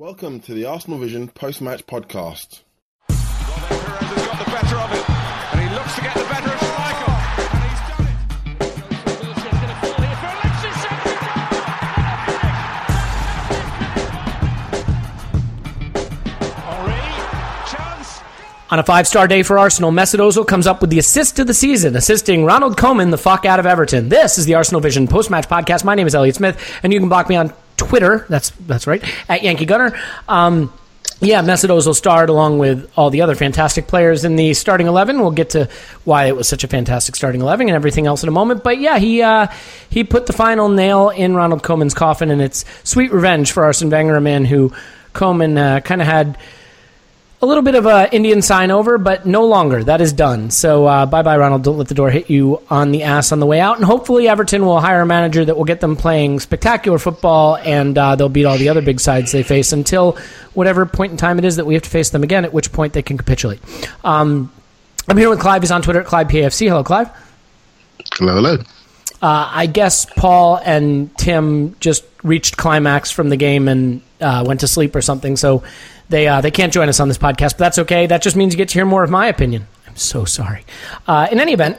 Welcome to the Arsenal Vision podcast. It. Henri, chance. On a five star day for Arsenal, Mesut Ozil comes up with the assist of the season, assisting Ronald Koeman the fuck out of Everton. This is the Arsenal Vision post match podcast. My name is Elliot Smith, and you can block me on Twitter. That's that's right at Yankee Gunner. Um, yeah, Ozil starred along with all the other fantastic players in the starting eleven. We'll get to why it was such a fantastic starting eleven and everything else in a moment. But yeah, he uh, he put the final nail in Ronald Koeman's coffin, and it's sweet revenge for Arsene Wenger, a man who Koeman uh, kind of had a little bit of a Indian sign over, but no longer. That is done. So uh, bye bye, Ronald. Don't let the door hit you on the ass on the way out. And hopefully, Everton will hire a manager that will get them playing spectacular football, and uh, they'll beat all the other big sides they face until whatever point in time it is that we have to face them again. At which point they can capitulate. Um, I'm here with Clive. He's on Twitter at ClivePAFC. Hello, Clive. Hello, hello. Uh, I guess Paul and Tim just reached climax from the game and uh, went to sleep or something. So they uh, they can't join us on this podcast, but that's okay. That just means you get to hear more of my opinion. I'm so sorry. Uh, in any event,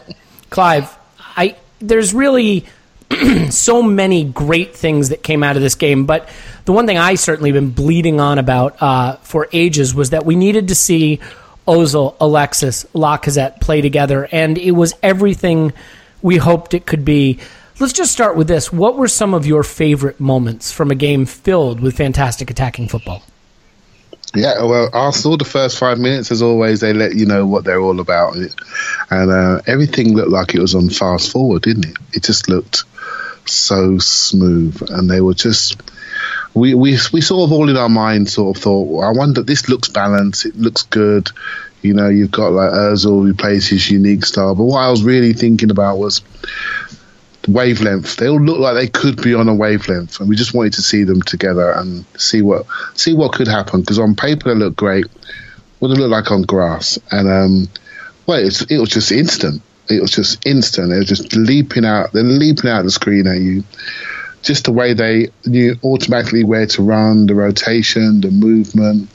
Clive, I there's really so many great things that came out of this game, but the one thing I certainly been bleeding on about uh, for ages was that we needed to see Ozil, Alexis, Lacazette play together, and it was everything we hoped it could be. Let's just start with this. What were some of your favorite moments from a game filled with fantastic attacking football? Yeah, well, Arsenal, the first five minutes, as always, they let you know what they're all about. And uh, everything looked like it was on fast forward, didn't it? It just looked so smooth. And they were just. We, we, we sort of all in our mind sort of thought, well, I wonder, this looks balanced, it looks good. You know, you've got like Ozil who plays his unique style. But what I was really thinking about was wavelength. They all look like they could be on a wavelength, and we just wanted to see them together and see what see what could happen. Because on paper they look great. What they look like on grass, and um, well, it was just instant. It was just instant. It was just leaping out. They're leaping out the screen at you. Just the way they knew automatically where to run, the rotation, the movement,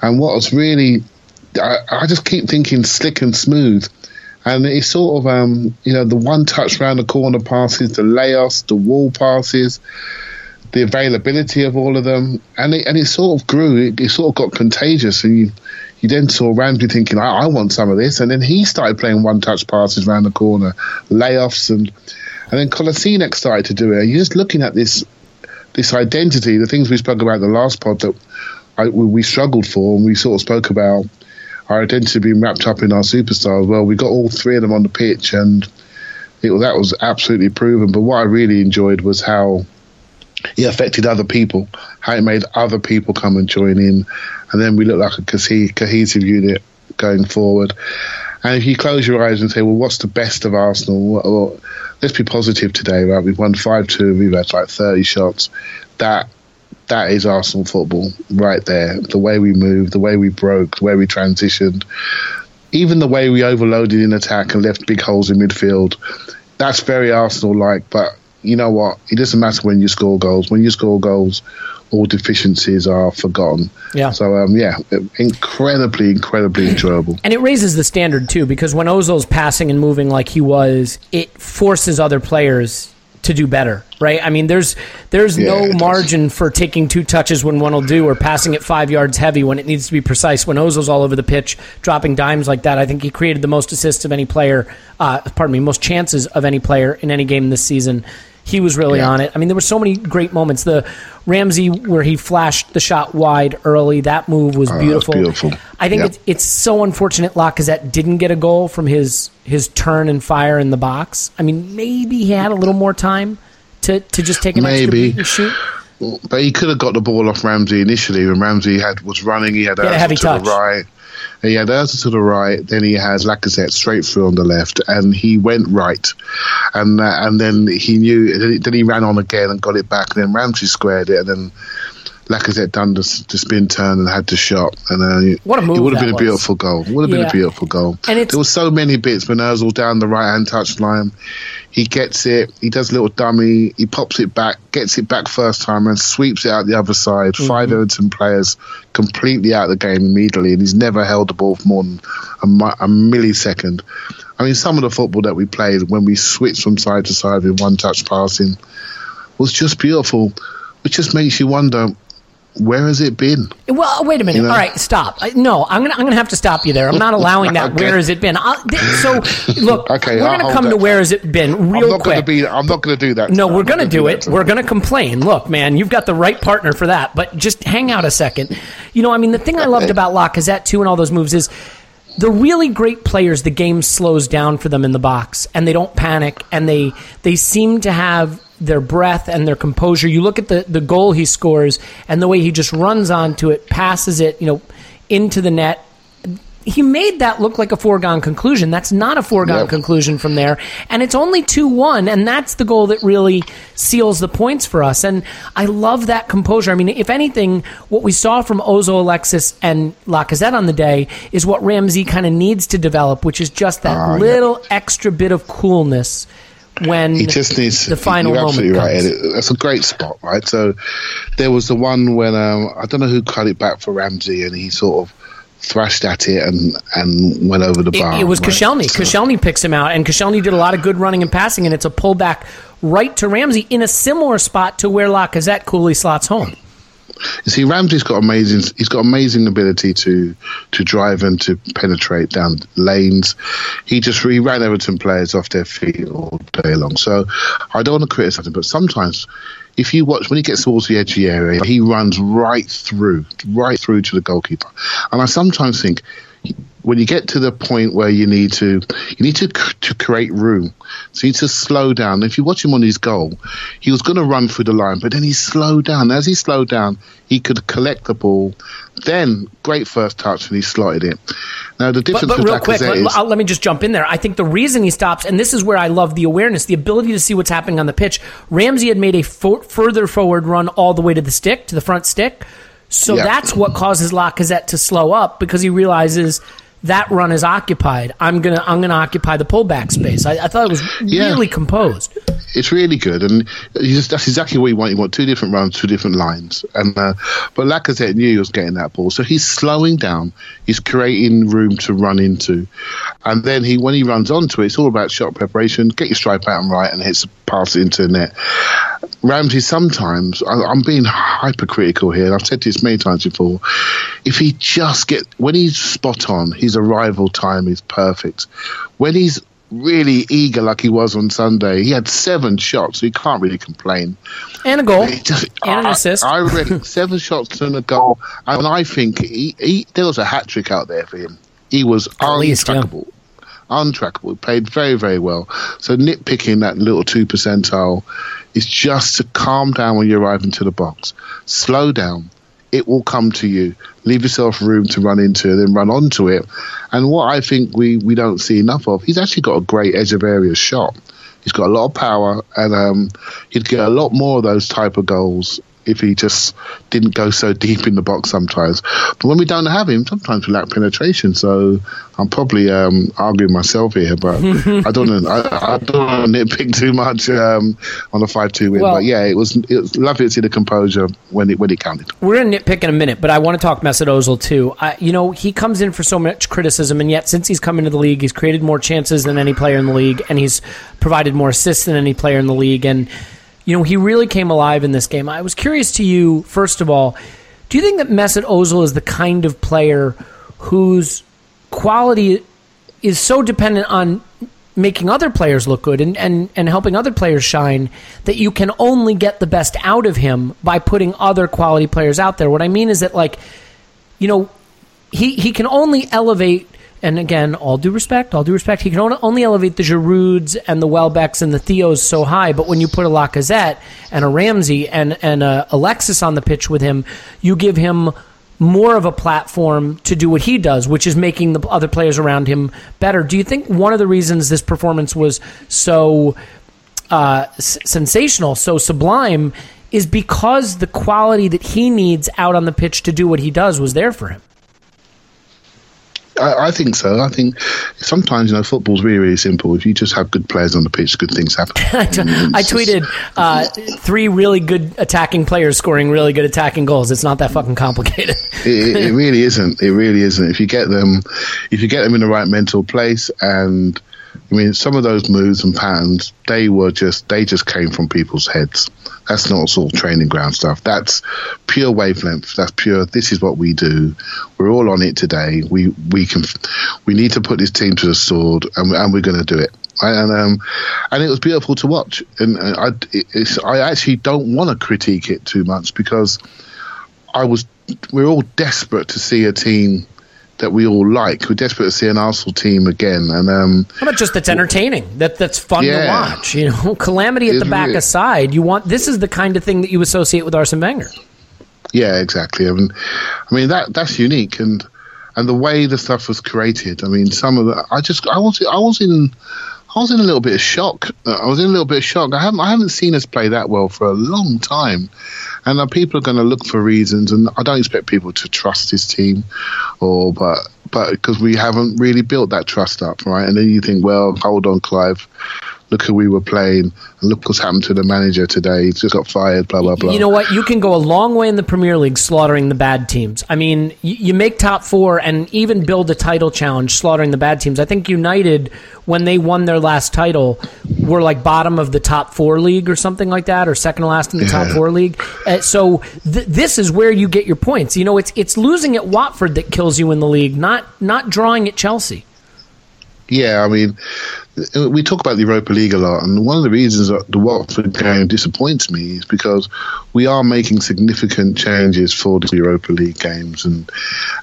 and what was really, I, I just keep thinking slick and smooth and it's sort of um, you know the one touch round the corner passes, the layoffs, the wall passes, the availability of all of them, and it and it sort of grew. It, it sort of got contagious, and you you then saw Ramsey thinking, I, I want some of this, and then he started playing one touch passes round the corner, layoffs, and and then Kolasinac started to do it. You're just looking at this this identity, the things we spoke about the last pod that I, we struggled for, and we sort of spoke about our identity being wrapped up in our superstars. Well, we got all three of them on the pitch, and it, that was absolutely proven. But what I really enjoyed was how he affected other people, how it made other people come and join in, and then we looked like a cohesive unit going forward. And if you close your eyes and say, well, what's the best of Arsenal? Well, let's be positive today, right? We've won 5 2, we've had like 30 shots. That that is Arsenal football right there. The way we moved, the way we broke, the way we transitioned, even the way we overloaded in attack and left big holes in midfield. That's very Arsenal like, but you know what? It doesn't matter when you score goals. When you score goals, all deficiencies are forgotten. Yeah. So um, yeah, incredibly, incredibly enjoyable. And it raises the standard too, because when Ozil's passing and moving like he was, it forces other players to do better, right? I mean, there's there's yeah, no margin for taking two touches when one will do, or passing it five yards heavy when it needs to be precise. When Ozil's all over the pitch, dropping dimes like that, I think he created the most assists of any player. Uh, pardon me, most chances of any player in any game this season. He was really yeah. on it. I mean, there were so many great moments. The Ramsey where he flashed the shot wide early, that move was beautiful. Uh, beautiful. I think it's, it's so unfortunate Lacazette didn't get a goal from his his turn and fire in the box. I mean, maybe he had a little more time to, to just take an maybe. extra shoot. But he could have got the ball off Ramsey initially when Ramsey had was running. He had, a heavy to touch. the right. He had Ozil to the right, then he has Lacazette straight through on the left, and he went right, and uh, and then he knew. Then he ran on again and got it back, and then Ramsey squared it, and then Lacazette done the, the spin turn and had the shot, and uh, what a move! It would have been a beautiful goal. Would have yeah. been a beautiful goal. And there was so many bits when Ozil down the right hand touch line. He gets it. He does a little dummy. He pops it back, gets it back first time, and sweeps it out the other side. Mm-hmm. Five Everton players completely out of the game immediately, and he's never held the ball for more than a, a millisecond. I mean, some of the football that we played when we switched from side to side with one touch passing was just beautiful. It just makes you wonder where has it been? Well, wait a minute. You know? All right, stop. No, I'm gonna I'm gonna have to stop you there. I'm not allowing that. okay. Where has it been? I'll, so look, okay, we're gonna come to where has it been real I'm not quick. Gonna be, I'm not gonna do that. No, we're I'm gonna, do, do it. We're gonna complain. Look, man, you've got the right partner for that. But just hang out a second. You know, I mean, the thing I loved about Lacazette too and all those moves is the really great players, the game slows down for them in the box, and they don't panic, and they they seem to have their breath and their composure. You look at the, the goal he scores and the way he just runs onto it, passes it, you know, into the net. He made that look like a foregone conclusion. That's not a foregone yep. conclusion from there. And it's only 2 1, and that's the goal that really seals the points for us. And I love that composure. I mean, if anything, what we saw from Ozil Alexis and Lacazette on the day is what Ramsey kind of needs to develop, which is just that uh, little yep. extra bit of coolness when he just needs the final you're absolutely right. Comes. That's a great spot, right? So there was the one when um, I don't know who cut it back for Ramsey, and he sort of thrashed at it and and went over the bar. It, it was right? Koscielny. So. Koscielny picks him out, and Koscielny did a lot of good running and passing, and it's a pullback right to Ramsey in a similar spot to where Lacazette coolly slots home. You see, Ramsey's got amazing. He's got amazing ability to to drive and to penetrate down lanes. He just he ran Everton players off their feet all day long. So I don't want to criticise him, but sometimes if you watch when he gets towards the edge of the area, he runs right through, right through to the goalkeeper. And I sometimes think when you get to the point where you need to you need to to create room. So you need to slow down. If you watch him on his goal he was going to run through the line but then he slowed down. As he slowed down he could collect the ball. Then great first touch and he slotted it. Now the difference but, but real quick let, is, let me just jump in there. I think the reason he stops and this is where i love the awareness the ability to see what's happening on the pitch. Ramsey had made a further forward run all the way to the stick to the front stick. So yeah. that's what causes Lacazette to slow up because he realizes that run is occupied. I'm gonna I'm gonna occupy the pullback space. I, I thought it was yeah. really composed. It's really good, and just, that's exactly what you want. You want two different runs, two different lines. And uh, but Lacazette knew he was getting that ball, so he's slowing down. He's creating room to run into, and then he when he runs onto it, it's all about shot preparation. Get your stripe out and right, and hits pass into the net. Ramsey sometimes I, I'm being hypercritical here. And I've said this many times before. If he just get when he's spot on, his arrival time is perfect. When he's really eager like he was on Sunday. He had seven shots, so he can't really complain. And a goal. Just, and an assist. I, I reckon seven shots and a goal. And I think he, he, there was a hat trick out there for him. He was untrackable. untrackable. Played very, very well. So nitpicking that little two percentile is just to calm down when you arrive into the box. Slow down. It will come to you. Leave yourself room to run into, then run onto it. And what I think we, we don't see enough of, he's actually got a great edge of area shot. He's got a lot of power, and um, he'd get a lot more of those type of goals if he just didn't go so deep in the box sometimes. But when we don't have him, sometimes we lack penetration. So I'm probably um, arguing myself here, but I don't know. I, I don't want to nitpick too much um, on a five-two win. Well- but yeah, it was it was lovely to see the composure when it when it counted. We're to nitpick in a minute, but I want to talk Mesut Ozil too. I, you know, he comes in for so much criticism, and yet since he's come into the league, he's created more chances than any player in the league, and he's provided more assists than any player in the league. And you know, he really came alive in this game. I was curious to you, first of all, do you think that Mesut Ozil is the kind of player whose quality is so dependent on making other players look good and, and, and helping other players shine that you can only get the best out of him by putting other quality players out there. What I mean is that like, you know, he, he can only elevate and again, all due respect, all due respect, he can only, elevate the Girouds and the Welbecks and the Theos so high. But when you put a Lacazette and a Ramsey and and a Alexis on the pitch with him, you give him more of a platform to do what he does, which is making the other players around him better. Do you think one of the reasons this performance was so uh, s- sensational, so sublime, is because the quality that he needs out on the pitch to do what he does was there for him? I, I think so. I think sometimes you know football's really really simple. If you just have good players on the pitch, good things happen. I t- I tweeted uh, three really good attacking players scoring really good attacking goals. It's not that fucking complicated. it, it, it really isn't. It really isn't. If you get them, if you get them in the right mental place, and I mean, some of those moves and patterns, they were just they just came from people's heads. That's not sort of training ground stuff. That's pure wavelength. That's pure. This is what we do. We're all on it today. We we can we need to put this team to the sword, and, and we're going to do it. And um, and it was beautiful to watch. And uh, I I actually don't want to critique it too much because I was we're all desperate to see a team that we all like. We're desperate to see an Arsenal team again, and um, How about just that's entertaining? That that's fun to watch. You know, calamity at the back really- aside, you want this is the kind of thing that you associate with Arsene Wenger. yeah, exactly. I mean, I mean that that's unique, and and the way the stuff was created. I mean, some of the I just I was I was in. I was in a little bit of shock. Uh, I was in a little bit of shock. I haven't, I haven't seen us play that well for a long time, and people are going to look for reasons. And I don't expect people to trust this team, or but but because we haven't really built that trust up, right? And then you think, well, hold on, Clive. Look who we were playing, and look what's happened to the manager today. He's just got fired. Blah blah blah. You know what? You can go a long way in the Premier League slaughtering the bad teams. I mean, you, you make top four and even build a title challenge slaughtering the bad teams. I think United, when they won their last title, were like bottom of the top four league or something like that, or second to last in the top four league. Uh, so th- this is where you get your points. You know, it's it's losing at Watford that kills you in the league, not not drawing at Chelsea. Yeah, I mean, we talk about the Europa League a lot, and one of the reasons that the Watford game disappoints me is because we are making significant changes for the Europa League games, and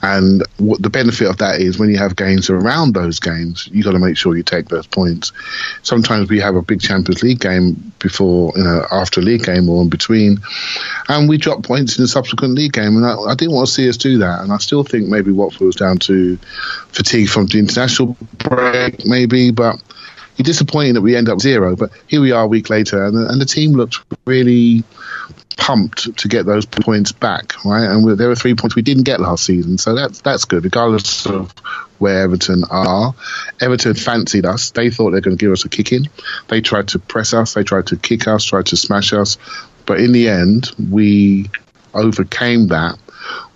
and what the benefit of that is when you have games around those games, you got to make sure you take those points. Sometimes we have a big Champions League game before, you know, after a league game or in between, and we drop points in the subsequent league game, and I, I didn't want to see us do that, and I still think maybe Watford was down to fatigue from the international break, maybe, but you're disappointed that we end up zero. But here we are a week later, and and the team looked really pumped to get those points back, right? And there were three points we didn't get last season, so that's that's good, regardless of where Everton are. Everton fancied us; they thought they were going to give us a kick in. They tried to press us, they tried to kick us, tried to smash us, but in the end, we overcame that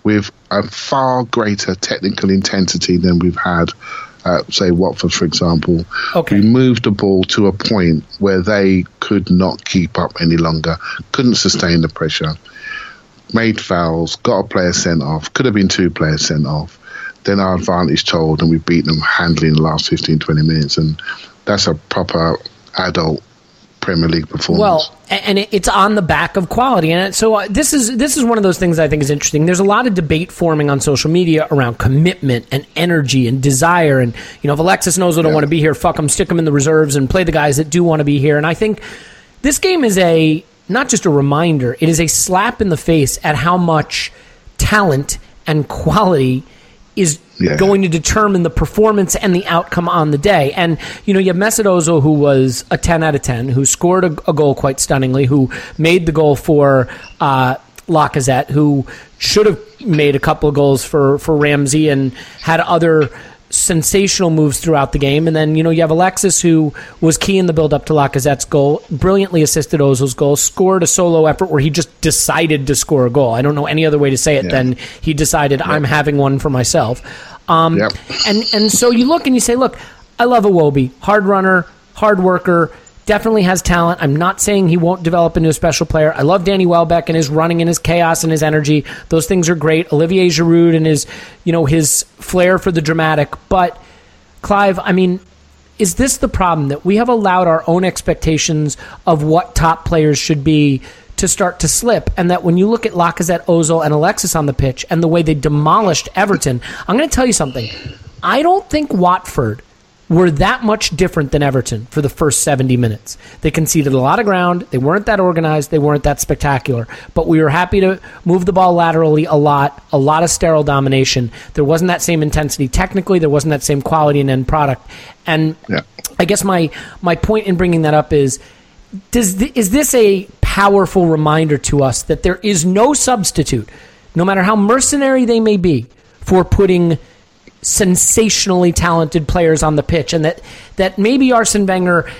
with a far greater technical intensity than we've had. Uh, say Watford, for example, Okay. we moved the ball to a point where they could not keep up any longer, couldn't sustain the pressure, made fouls, got a player sent off, could have been two players sent off. Then our advantage told, and we beat them handily in the last 15, 20 minutes. And that's a proper adult Premier League performance. Well, and it's on the back of quality, and so uh, this is this is one of those things I think is interesting. There's a lot of debate forming on social media around commitment and energy and desire, and you know if Alexis knows I don't Yeah. want to be here, fuck him, stick him in the reserves, and play the guys that do want to be here. And I think this game is a not just a reminder; it is a slap in the face at how much talent and quality is Yeah. going to determine the performance and the outcome on the day. And you know, you have Mesut Ozil, who was a ten out of ten, who scored a, a goal quite stunningly, who made the goal for uh, Lacazette, who should have made a couple of goals for for Ramsey, and had other sensational moves throughout the game. And then, you know, you have Alexis, who was key in the build up to Lacazette's goal, brilliantly assisted Ozil's goal, scored a solo effort where he just decided to score a goal. I don't know any other way to say it Yeah. than he decided, I'm having one for myself. Um, and, and so you look and you say, look, I love Iwobi, hard runner, hard worker, definitely has talent. I'm not saying he won't develop into a special player. I love Danny Welbeck and his running and his chaos and his energy. Those things are great. Olivier Giroud and his, you know, his flair for the dramatic. But Clive, I mean, is this the problem that we have allowed our own expectations of what top players should be to start to slip, and that when you look at Lacazette, Ozil, and Alexis on the pitch, and the way they demolished Everton, I'm going to tell you something. I don't think Watford were that much different than Everton for the first 70 minutes. They conceded a lot of ground. They weren't that organized. They weren't that spectacular. But we were happy to move the ball laterally a lot, a lot of sterile domination. There wasn't that same intensity technically. There wasn't that same quality in end product. And Yeah. I guess my, my point in bringing that up is does th- is this a powerful reminder to us that there is no substitute, no matter how mercenary they may be, for putting sensationally talented players on the pitch, and that that maybe Arsene Wenger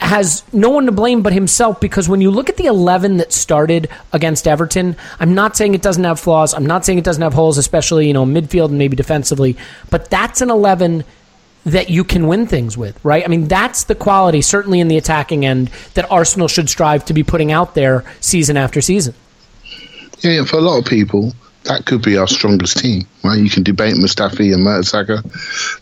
has no one to blame but himself because when you look at the 11 that started against Everton, I'm not saying it doesn't have flaws. I'm not saying it doesn't have holes, especially, you know, midfield and maybe defensively, but that's an 11 that you can win things with, right? I mean, that's the quality, certainly in the attacking end, that Arsenal should strive to be putting out there season after season. Yeah, yeah, for a lot of people, that could be our strongest team, right? You can debate Mustafi and Mertesacker.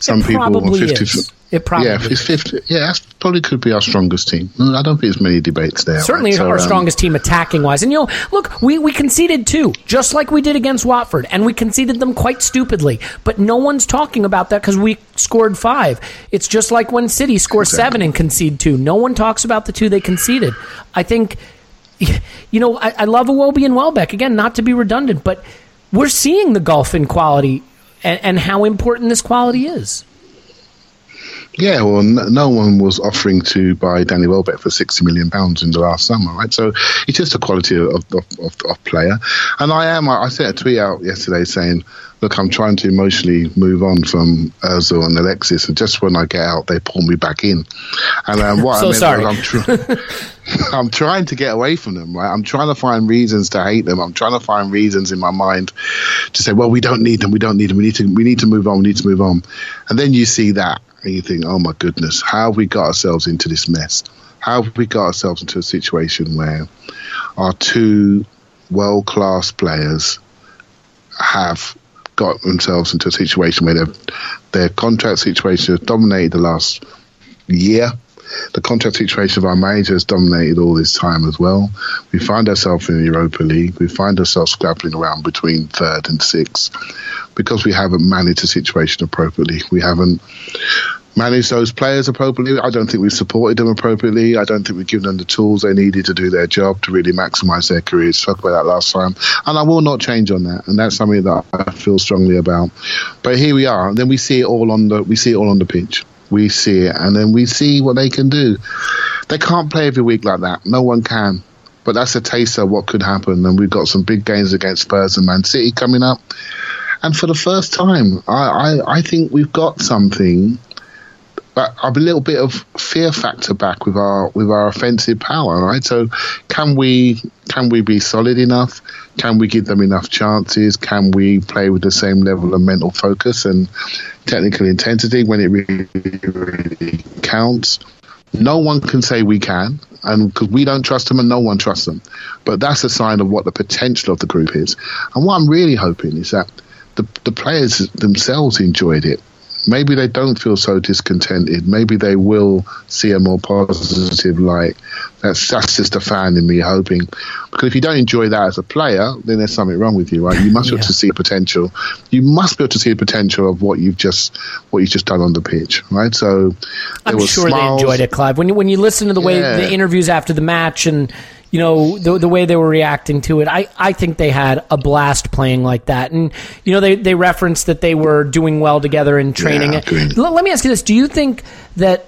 Some people are probably 50. is. It probably yeah, if it's 50. Yeah, that probably could be our strongest team. I don't think there's many debates there. Certainly right? So, our um, strongest team attacking wise. And you know, look, we, we conceded two, just like we did against Watford, and we conceded them quite stupidly. But no one's talking about that because we scored five. It's just like when City score seven and concede two. No one talks about the two they conceded. I think, you know, I, I love Iwobi and Welbeck again, not to be redundant, but we're seeing the gulf in quality and, and how important this quality is. Yeah, well, no, one was offering to buy Danny Welbeck for sixty million pounds in the last summer, right? So it's just the quality of of, of, of player. And I am. I, I sent a tweet out yesterday saying, "Look, I'm trying to emotionally move on from Özil and Alexis, and just when I get out, they pull me back in." And um, what So I meant sorry. was, I'm, tr- I'm trying to get away from them, right? I'm trying to find reasons to hate them. I'm trying to find reasons in my mind to say, "Well, we don't need them. We don't need them. We need to. We need to move on. We need to move on." And then you see that and you think, oh my goodness, how have we got ourselves into this mess? How have we got ourselves into a situation where our two world class players have got themselves into a situation where their their contract situation has dominated the last year. The contract situation of our manager has dominated all this time as well. We find ourselves in the Europa League. We find ourselves scrabbling around between third and sixth because we haven't managed the situation appropriately. We haven't managed those players appropriately. I don't think we've supported them appropriately. I don't think we've given them the tools they needed to do their job to really maximise their careers. Talked about that last time, and I will not change on that. And that's something that I feel strongly about. But here we are. And then we see it all on the we see it all on the pitch. We see it, and then we see what they can do. They can't play every week like that. No one can. But that's a taste of what could happen. And we've got some big games against Spurs and Man City coming up. And for the first time, I, I, I think we've got something but a little bit of fear factor back with our with our offensive power, right? So can we can we be solid enough? Can we give them enough chances? Can we play with the same level of mental focus and technical intensity when it really, really counts? No one can say we can, and because we don't trust them, and no one trusts them. But that's a sign of what the potential of the group is. And what I'm really hoping is that the the players themselves enjoyed it maybe they don't feel so discontented. Maybe they will see a more positive light. That's that's just a fan in me hoping. Because if you don't enjoy that as a player, then there's something wrong with you, right? You must be able Yeah. to see the potential. You must be able to see the potential of what you've just what you've just done on the pitch, right? So I'm sure smiles. they enjoyed it, Clive. When you when you listen to the way the interviews after the match and you know the, the way they were reacting to it, I, I think they had a blast playing like that. And you know they they referenced that they were doing well together in training. Yeah. L- let me ask you this: Do you think that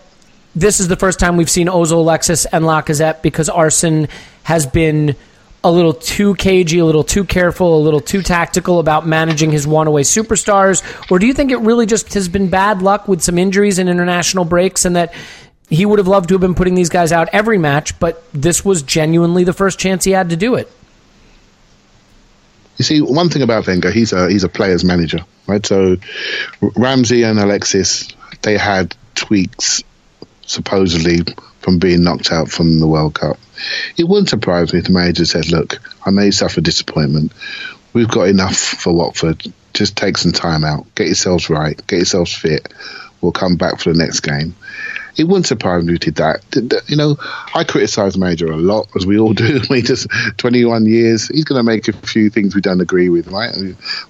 this is the first time we've seen Ozil, Alexis, and Lacazette because Arsene has been a little too cagey, a little too careful, a little too tactical about managing his one-away superstars, or do you think it really just has been bad luck with some injuries and international breaks, and that he would have loved to have been putting these guys out every match, but this was genuinely the first chance he had to do it? You see, one thing about Wenger, he's a he's a player's manager, right? So Ramsey and Alexis, they had tweaks supposedly from being knocked out from the World Cup. It wouldn't surprise me if the manager said, "Look, I know you suffered disappointment. We've got enough for Watford. Just take some time out, get yourselves right, get yourselves fit. We'll come back for the next game." It wouldn't surprise me if did that. Th- th- You know, I criticise Major a lot, as we all do. Mean, just 21 years, he's going to make a few things we don't agree with, right?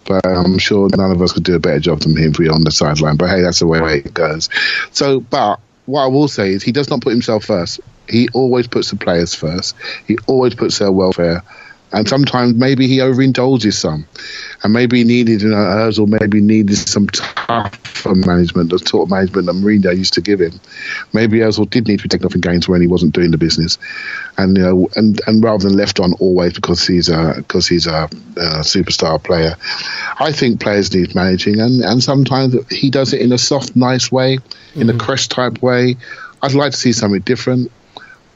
But I'm sure none of us could do a better job than him if we on the sideline. But hey, that's the way it goes. So, but what I will say is he does not put himself first. He always puts the players first. He always puts their welfare. And sometimes maybe he overindulges some. And maybe he needed, an know, Ozil maybe needed some tougher management, the sort of management that Mourinho used to give him. Maybe Ozil did need to be taken off in games when he wasn't doing the business. And, you know, and, and rather than left on always because he's a, because he's a, a superstar player. I think players need managing. And, and sometimes he does it in a soft, nice way, in a mm-hmm. crush type way. I'd like to see something different.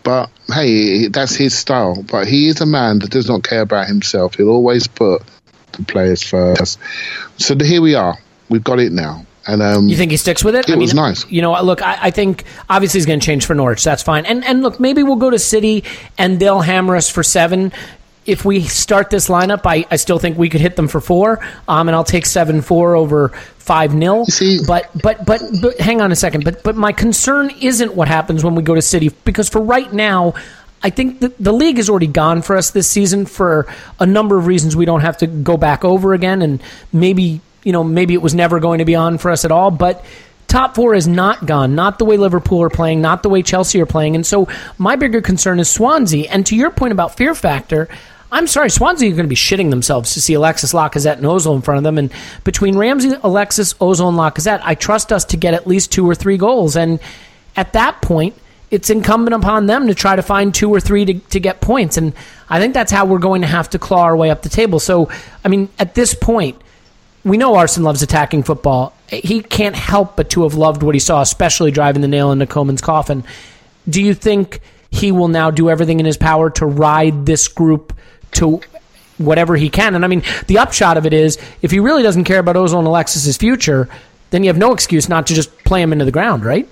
But hey, that's his style. But he is a man that does not care about himself. He'll always put the players first. So here we are. We've got it now. And um, You think he sticks with it? It was nice. You know, look, I, I think obviously he's going to change for Norwich. That's fine. And and look, maybe we'll go to City and they'll hammer us for seven. If we start this lineup, I, I still think we could hit them for four. Um, and I'll take seven four over five nil. But but but but hang on a second. But but my concern isn't what happens when we go to City because for right now. I think the, the league is already gone for us this season for a number of reasons we don't have to go back over again and maybe you know maybe it was never going to be on for us at all but top four is not gone not the way liverpool are playing not the way chelsea are playing and so my bigger concern is swansea and to your point about fear factor I'm sorry, Swansea are going to be shitting themselves to see Alexis Lacazette and Ozil in front of them. And between Ramsey, Alexis, Ozil, and Lacazette, I trust us to get at least two or three goals. And at that point, it's incumbent upon them to try to find two or three to, to get points. And I think that's how we're going to have to claw our way up the table. So, I mean, at this point, we know Arsene loves attacking football. He can't help but to have loved what he saw, especially driving the nail into Koeman's coffin. Do you think he will now do everything in his power to ride this group to whatever he can? And I mean, the upshot of it is if he really doesn't care about Ozil and Alexis's future, then you have no excuse not to just play him into the ground, right?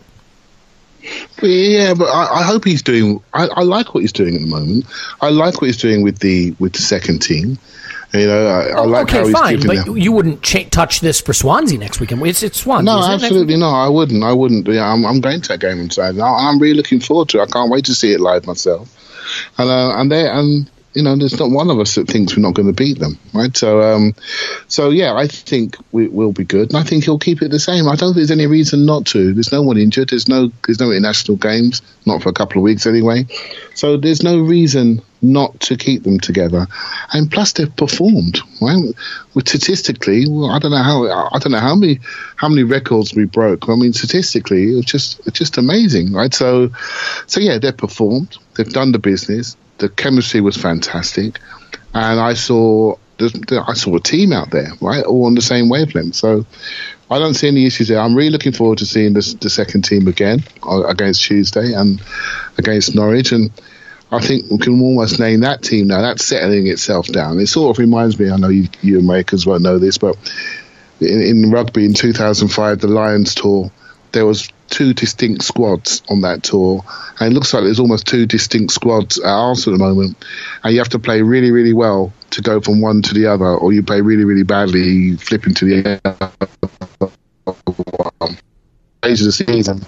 Yeah, but I, I hope he's doing. I, I like what he's doing at the moment. I like what he's doing with the with the second team. You know, I, I like how okay, he's fine, but them. you wouldn't cha- touch this for Swansea next weekend. It's, it's Swansea. No, isn't it, next absolutely not. I wouldn't. I wouldn't. Yeah, I'm, I'm going to that game on Saturday, I'm really looking forward to it. I can't wait to see it live myself. And uh, and they and you know, there's not one of us that thinks we're not going to beat them, right? So, um, so yeah, I think we will be good, and I think he'll keep it the same. I don't think there's any reason not to. There's no one injured. There's no there's no international games, not for a couple of weeks anyway. So there's no reason not to keep them together. And plus, they've performed. Right? Well, statistically, well, I don't know how I don't know how many how many records we broke. I mean, statistically, it's just it's just amazing, right? So, so yeah, they've performed. They've done the business. The chemistry was fantastic, and I saw I saw a team out there, right, all on the same wavelength. So. I don't see any issues there. I'm really looking forward to seeing this, the second team again uh, against Tuesday and against Norwich. And I think we can almost name that team now. That's settling itself down. It sort of reminds me. I know you, you Americans won't know this, but in, in rugby in 2005, the Lions tour, there was two distinct squads on that tour, and it looks like there's almost two distinct squads at Arsenal at the moment, and you have to play really, really well to go from one to the other, or you play really, really badly, you flip into the other. of the season,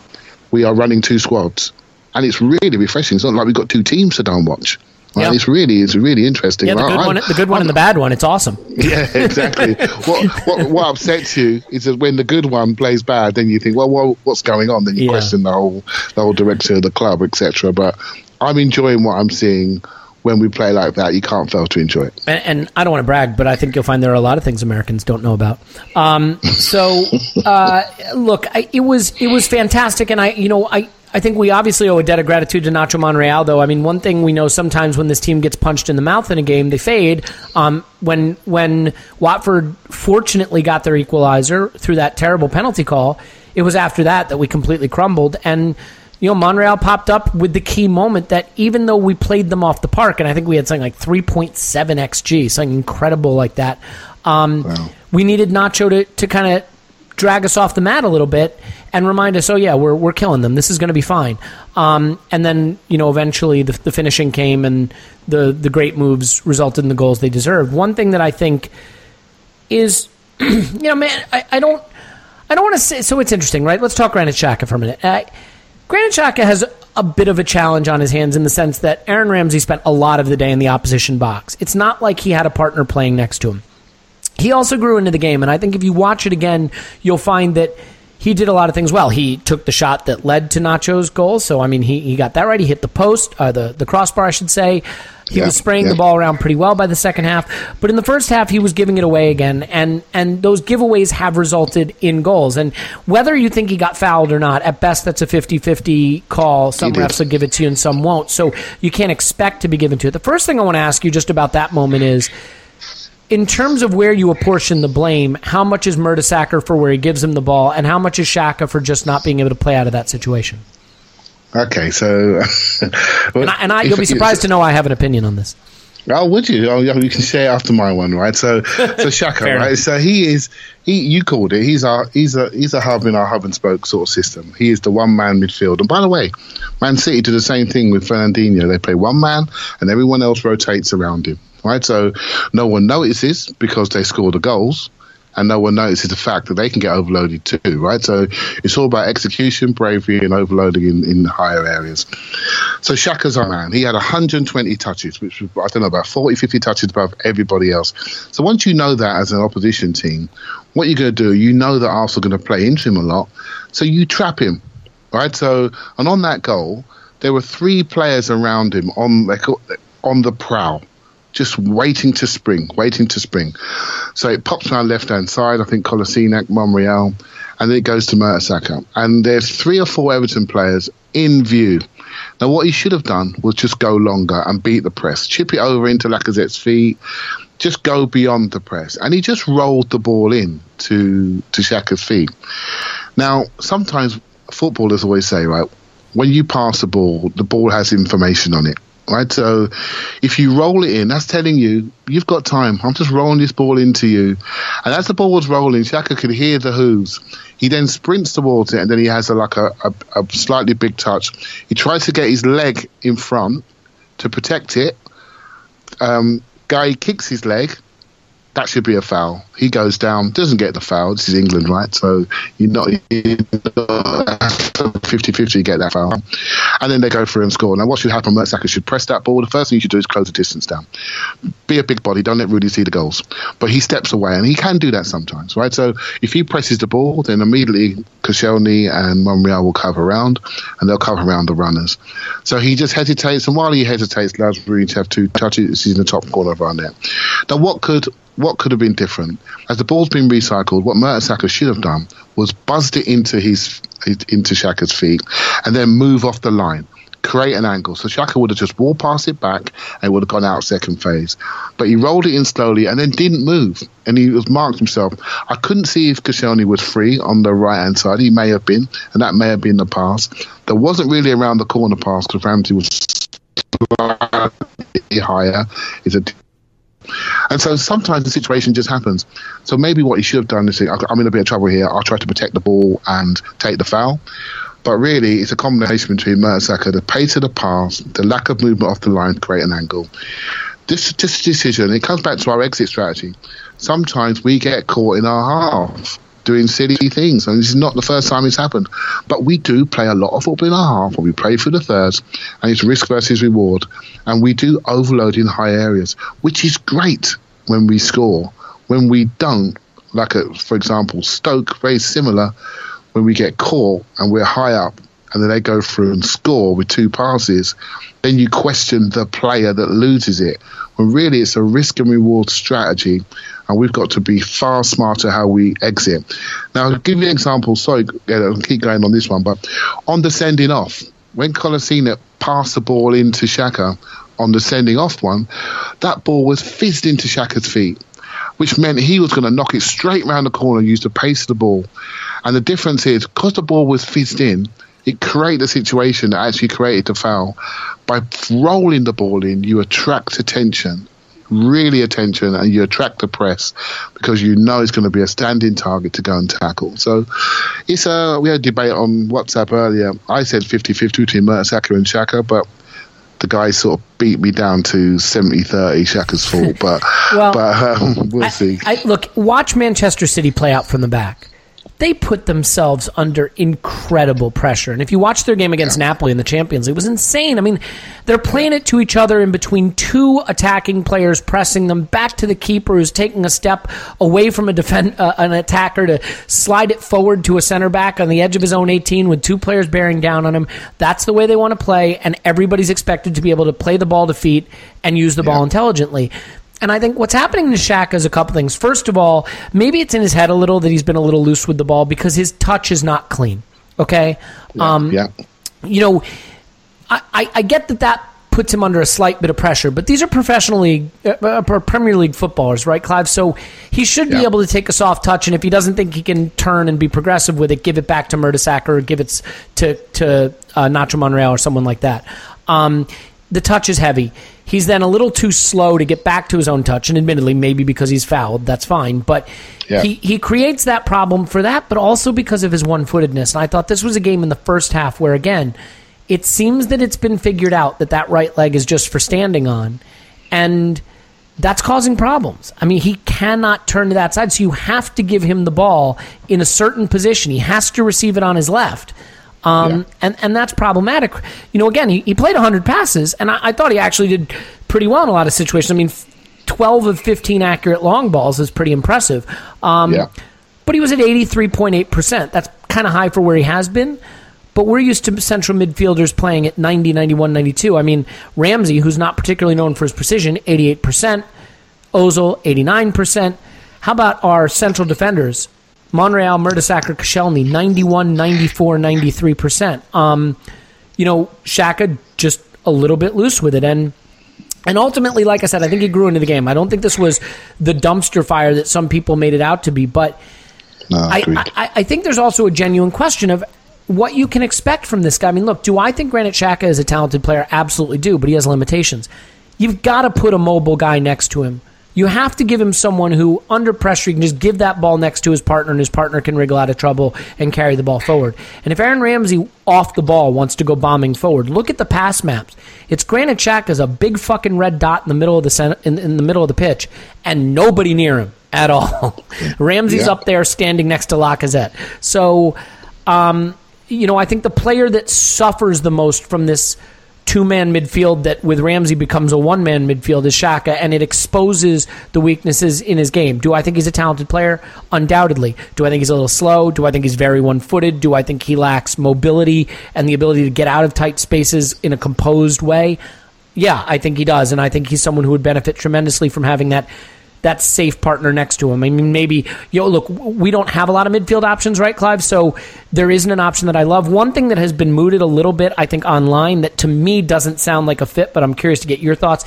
we are running two squads, and it's really refreshing. It's not like we've got two teams to and watch. Right? Yeah. It's really, it's really interesting. Yeah, the good I- one, the good one, and the bad one. It's awesome. yeah, exactly. what, what what upsets you is that when the good one plays bad, then you think, well, well what's going on? Then you Yeah. question the whole the whole director of the club, etc. But I'm enjoying what I'm seeing. When we play like that, you can't fail to enjoy it. and, and I don't want to brag, but I think you'll find there are a lot of things Americans don't know about. Um, so, uh, look, I, it was it was fantastic, and I, you know, I. I think we obviously owe a debt of gratitude to Nacho Monreal, though. I mean, one thing we know sometimes when this team gets punched in the mouth in a game, they fade. Um, when when Watford fortunately got their equalizer through that terrible penalty call, it was after that that we completely crumbled. And you know, Monreal popped up with the key moment that even though we played them off the park, and I think we had something like 3.7 xg, something incredible like that, um, we needed Nacho to, to kind of drag us off the mat a little bit and remind us, oh yeah, we're we're killing them. This is going to be fine. Um, and then you know, eventually the, the finishing came, and the the great moves resulted in the goals they deserved. One thing that I think is, you know, man, I, I don't. I don't want to say. So it's interesting, right? Let's talk Granit Xhaka for a minute. Uh, Granit Xhaka has a bit of a challenge on his hands in the sense that Aaron Ramsey spent a lot of the day in the opposition box. It's not like he had a partner playing next to him. He also grew into the game, and I think if you watch it again, you'll find that he did a lot of things well. He took the shot that led to Nacho's goal, so I mean, he, he got that right. He hit the post, uh, the the crossbar, I should say. He Yeah, was spraying yeah. the ball around pretty well by the second half, but in the first half, he was giving it away again, and and those giveaways have resulted in goals. And whether you think he got fouled or not, at best, that's a 50-50 call. Some refs will give it to you, and some won't. So you can't expect to be given to it. The first thing I want to ask you just about that moment is in terms of where you apportion the blame, how much is Mertesacker for where he gives him the ball, and how much is Xhaka for just not being able to play out of that situation? Okay, so And, I, and I, you'll be surprised to know I have an opinion on this. Oh, would you? Oh, yeah, you can share after my one, right? So, so Xhaka, right? enough. So he is he. You called it. He's our he's a he's a hub in our hub and spoke sort of system. He is the one man midfield. And by the way, Man City do the same thing with Fernandinho. They play one man, and everyone else rotates around him, right? So no one notices because they score the goals. And no one notices the fact that they can get overloaded too, right? So it's all about execution, bravery, and overloading in, in higher areas. So Xhaka's our man. He had 120 touches, which was, I don't know, about 40, 50 touches above everybody else. So once you know that as an opposition team, what you're going to do, you know that Arsenal are going to play into him a lot. So you trap him, right? So, and on that goal, there were three players around him on, on the prowl just waiting to spring, waiting to spring. So it pops around left hand side, I think Kolasinac, Monreal, and then it goes to Mertesacker. And there's three or four Everton players in view. Now, what he should have done was just go longer and beat the press, chip it over into Lacazette's feet, just go beyond the press. And he just rolled the ball in to, to Xhaka's feet. Now, sometimes footballers always say, right, when you pass the ball, the ball has information on it. Right, so if you roll it in, that's telling you you've got time. I'm just rolling this ball into you, and as the ball was rolling, Xhaka could hear the hooves. He then sprints towards it, and then he has a, like a, a, a slightly big touch. He tries to get his leg in front to protect it. Um, guy kicks his leg. That should be a foul. He goes down, doesn't get the foul. This is England, right? So you're not 50 50, you get that foul. And then they go through and score. Now, what should happen? Mertesacker should press that ball. The first thing you should do is close the distance down. Be a big body. Don't let Rooney see the goals. But he steps away, and he can do that sometimes, right? So if he presses the ball, then immediately Koscielny and Monreal will cover around, and they'll cover around the runners. So he just hesitates, and while he hesitates, allows Rooney to have two touches. He's in the top corner of our net. Now, what could what could have been different? As the ball's been recycled, what Mertesacker should have done was buzzed it into his into Xhaka's feet, and then move off the line, create an angle. So Shaka would have just walked past it back and would have gone out second phase. But he rolled it in slowly and then didn't move, and he was marked himself. I couldn't see if Koscielny was free on the right hand side. He may have been, and that may have been the pass. There wasn't really around the corner pass because Ramsey was higher. It's a and so sometimes the situation just happens. So maybe what he should have done is I'm in a bit of trouble here. I'll try to protect the ball and take the foul. But really, it's a combination between Mertesacker, the pace of the pass, the lack of movement off the line to create an angle. This, this decision, it comes back to our exit strategy. Sometimes we get caught in our half. Doing silly things. And this is not the first time it's happened. But we do play a lot of football in our half, and we play through the thirds, and it's risk versus reward. And we do overload in high areas, which is great when we score. When we don't, like, a, for example, Stoke, very similar, when we get caught and we're high up, and then they go through and score with two passes, then you question the player that loses it. When really it's a risk and reward strategy, and we've got to be far smarter how we exit. Now, I'll give you an example. Sorry, I'll keep going on this one, but on the sending off, when Kolasinac passed the ball into Xhaka on the sending off one, that ball was fizzed into Xhaka's feet, which meant he was going to knock it straight round the corner and use the pace of the ball. And the difference is, because the ball was fizzed in, it created a situation that actually created the foul. By rolling the ball in, you attract attention, really attention, and you attract the press because you know it's going to be a standing target to go and tackle. So it's a we had a debate on WhatsApp earlier. I said 50-50 between Mertesacker and Xhaka, but the guy sort of beat me down to 70-30 Xhaka's fault, but Well, but um, we'll I- see. I, look, watch Manchester City play out from the back. They put themselves under incredible pressure. And if you watch their game against Napoli in the Champions League, it was insane. I mean, they're playing it to each other in between two attacking players, pressing them back to the keeper who's taking a step away from a defend, uh, an attacker to slide it forward to a center back on the edge of his own 18 with two players bearing down on him. That's the way they want to play, and everybody's expected to be able to play the ball to feet and use the ball intelligently. And I think what's happening to Shaq is a couple things. First of all, maybe it's in his head a little that he's been a little loose with the ball because his touch is not clean. Okay, um, yeah. you know, I, I, I get that that puts him under a slight bit of pressure, but these are professional league, uh, uh, Premier League footballers, right, Clive? So he should be able to take a soft touch, and if he doesn't think he can turn and be progressive with it, give it back to Mertesacker or give it to to uh, Nacho Monreal or someone like that. Um, the touch is heavy. He's then a little too slow to get back to his own touch, and admittedly, maybe because he's fouled, that's fine. But Yeah. he, he creates that problem for that, but also because of his one footedness. And I thought this was a game in the first half where, again, it seems that it's been figured out that that right leg is just for standing on. And that's causing problems. I mean, he cannot turn to that side, so you have to give him the ball in a certain position. He has to receive it on his left. Um, Yeah. and, and that's problematic. You know, again, he, he played 100 passes, and I, I thought he actually did pretty well in a lot of situations. I mean, 12 of 15 accurate long balls is pretty impressive. Um, Yeah. But he was at 83.8%. That's kind of high for where he has been. But we're used to central midfielders playing at 90, 91, 92. I mean, Ramsey, who's not particularly known for his precision, 88%. Ozil, 89%. How about our central defenders? Monreal, Mertesacker, Koscielny, 91, 94, 93%. Um, you know, Xhaka just a little bit loose with it. And and ultimately, like I said, I think he grew into the game. I don't think this was the dumpster fire that some people made it out to be. But No, I. I, I think there's also a genuine question of what you can expect from this guy. I mean, look, do I think Granit Xhaka is a talented player? Absolutely do, but he has limitations. You've got to put a mobile guy next to him. You have to give him someone who, under pressure, you can just give that ball next to his partner, and his partner can wriggle out of trouble and carry the ball forward. And if Aaron Ramsey off the ball wants to go bombing forward, look at the pass maps. It's Granit Xhaka as a big fucking red dot in the middle of the center, in, in the middle of the pitch, and nobody near him at all. Ramsey's Yeah. up there standing next to Lacazette. So, um, you know, I think the player that suffers the most from this two man midfield that with Ramsey becomes a one man midfield is Xhaka, and it exposes the weaknesses in his game. Do I think he's a talented player? Undoubtedly. Do I think he's a little slow? Do I think he's very one footed? Do I think he lacks mobility and the ability to get out of tight spaces in a composed way? Yeah, I think he does, and I think he's someone who would benefit tremendously from having that that safe partner next to him. I mean, maybe you know, look, we don't have a lot of midfield options, right, Clive? So there isn't an option that I love. One thing that has been mooted a little bit, I think, online that to me doesn't sound like a fit, but I'm curious to get your thoughts.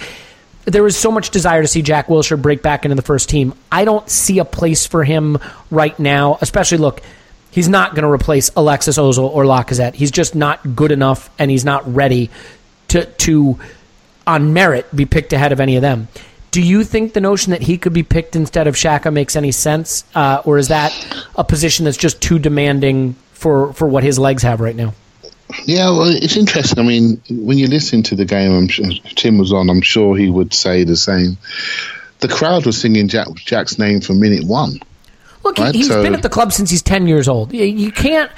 There is so much desire to see Jack Wilshere break back into the first team. I don't see a place for him right now, especially look. He's not going to replace Alexis Ozil or Lacazette. He's just not good enough, and he's not ready to to on merit be picked ahead of any of them. Do you think the notion that he could be picked instead of Xhaka makes any sense, uh, or is that a position that's just too demanding for for what his legs have right now? Yeah, well, it's interesting. I mean, when you listen to the game, I'm sure, Tim was on. I'm sure he would say the same. The crowd was singing Jack, Jack's name from minute one. Look, Right, he, he's so- been at the club since he's 10 years old. You- can't,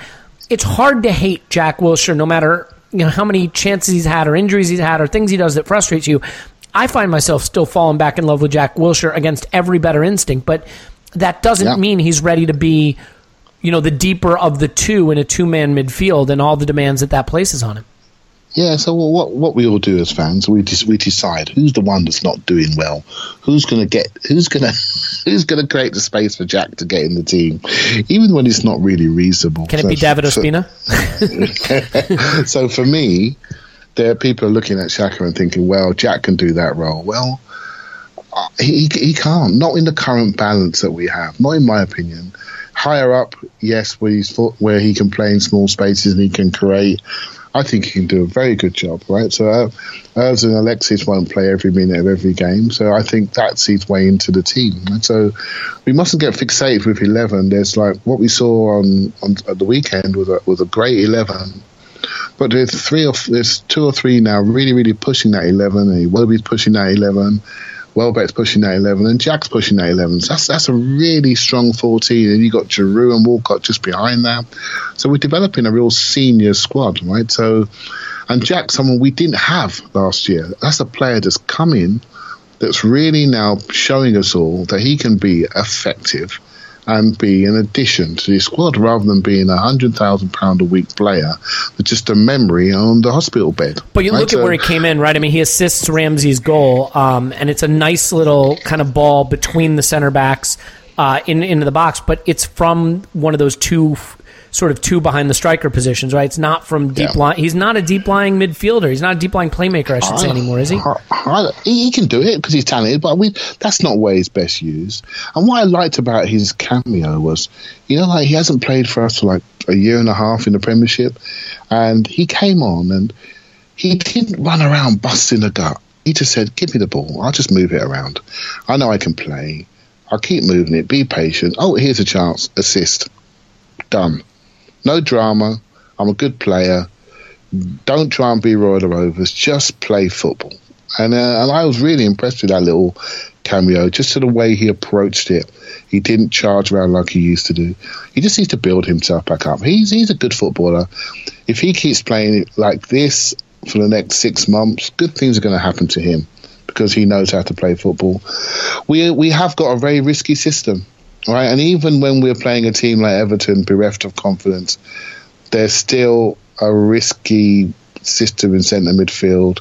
it's hard to hate Jack Wilshere no matter you know how many chances he's had or injuries he's had or things he does that frustrates you. I find myself still falling back in love with Jack Wilshere against every better instinct, but that doesn't Yeah. mean he's ready to be, you know, the deeper of the two in a two man midfield and all the demands that that places on him. Yeah, so what what we all do as fans, we we decide who's the one that's not doing well, who's gonna get, who's gonna who's gonna create the space for Jack to get in the team, even when it's not really reasonable. Can it So- be David Ospina? so for me, there people are looking at Xhaka and thinking, well, Jack can do that role. Well, uh, he he can't. Not in the current balance that we have. Not in my opinion. Higher up, yes, where he's where he can play in small spaces and he can create. I think he can do a very good job, right? So, uh, Urs and Alexis won't play every minute of every game, so I think that's his way into the team. And so, we mustn't get fixated with eleven. There's like what we saw on, on at the weekend was a was a great eleven, but there's three or there's two or three now really really pushing that eleven. And Wobie's pushing that eleven. Welbeck's pushing that eleven, and Jack's pushing that eleven. So that's that's a really strong fourteen, and you got Giroud and Walcott just behind that. So we're developing a real senior squad, right? So, and Jack's someone we didn't have last year. That's a player that's come in, that's really now showing us all that he can be effective and be an addition to the squad rather than being a hundred thousand pound a week player with just a memory on the hospital bed. But you right? look at So- where he came in, right? I mean, he assists Ramsey's goal, um, and it's a nice little kind of ball between the center backs uh, in into the box, but it's from one of those two. Sort of two behind the striker positions, right? It's not from deep Yeah. line. He's not a deep lying midfielder. He's not a deep lying playmaker, I should say anymore, is he? I- I- he can do it because he's talented, but we, that's not where he's best used. And what I liked about his cameo was, you know, like he hasn't played for us for like a year and a half in the Premiership, and he came on and he didn't run around busting a gut. He just said, "Give me the ball. I'll just move it around. I know I can play. I'll keep moving it. Be patient. Oh, here's a chance. Assist. Done. No drama. I'm a good player. Don't try and be Royal Rovers. Just play football. And uh, and I was really impressed with that little cameo, just to the way he approached it. He didn't charge around like he used to do. He just needs to build himself back up. He's he's a good footballer. If he keeps playing like this for the next six months, good things are going to happen to him because he knows how to play football. We we have got a very risky system, right? And even when we're playing a team like Everton, bereft of confidence, there's still a risky system in centre midfield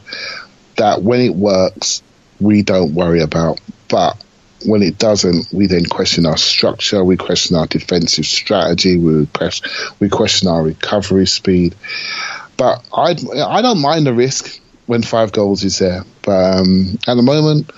that when it works, we don't worry about. But when it doesn't, we then question our structure, we question our defensive strategy, we question, we question our recovery speed. But I I don't mind the risk when five goals is there. But um, at the moment,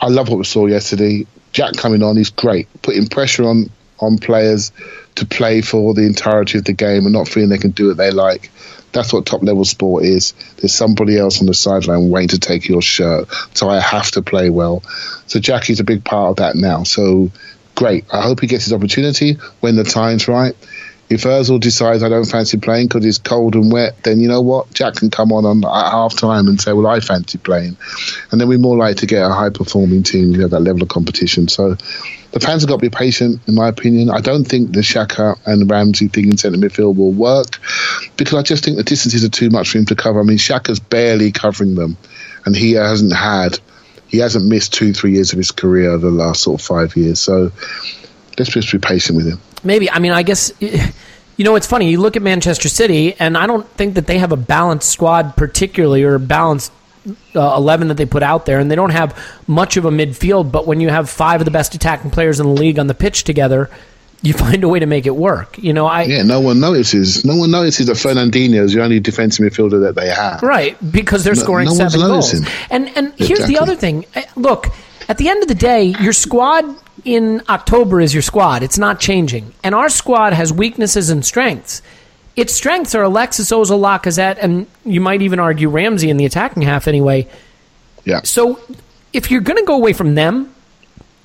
I love what we saw yesterday. Jack coming on, is great, putting pressure on on players to play for the entirety of the game and not feeling they can do what they like. That's what top level sport is. There's somebody else on the sideline waiting to take your shirt, so I have to play well. So Jackie's a big part of that now. So great. I hope he gets his opportunity when the time's right. If Ozil decides I don't fancy playing because it's cold and wet, then you know what? Jack can come on, on at half time and say, Well, I fancy playing. And then we're more likely to get a high performing team you have that level of competition. So the fans have got to be patient, in my opinion. I don't think the Xhaka and Ramsey thing in centre midfield will work because I just think the distances are too much for him to cover. I mean, Xhaka's barely covering them, and he hasn't had, he hasn't missed two, three years of his career over the last sort of five years. So let's just be patient with him. Maybe. I mean, I guess. You know, it's funny. You look at Manchester City, and I don't think that they have a balanced squad, particularly, or a balanced uh, 11 that they put out there, and they don't have much of a midfield. But when you have five of the best attacking players in the league on the pitch together, you find a way to make it work. You know, I. Yeah, no one notices. No one notices that Fernandinho is the only defensive midfielder that they have. Right, because they're scoring no seven goals. And and here's the other thing. Uh, Look, at the end of the day, your squad in October is your squad. It's not changing. And our squad has weaknesses and strengths. Its strengths are Alexis Ozil, Lacazette, and you might even argue Ramsey in the attacking half anyway. Yeah. So if you're going to go away from them,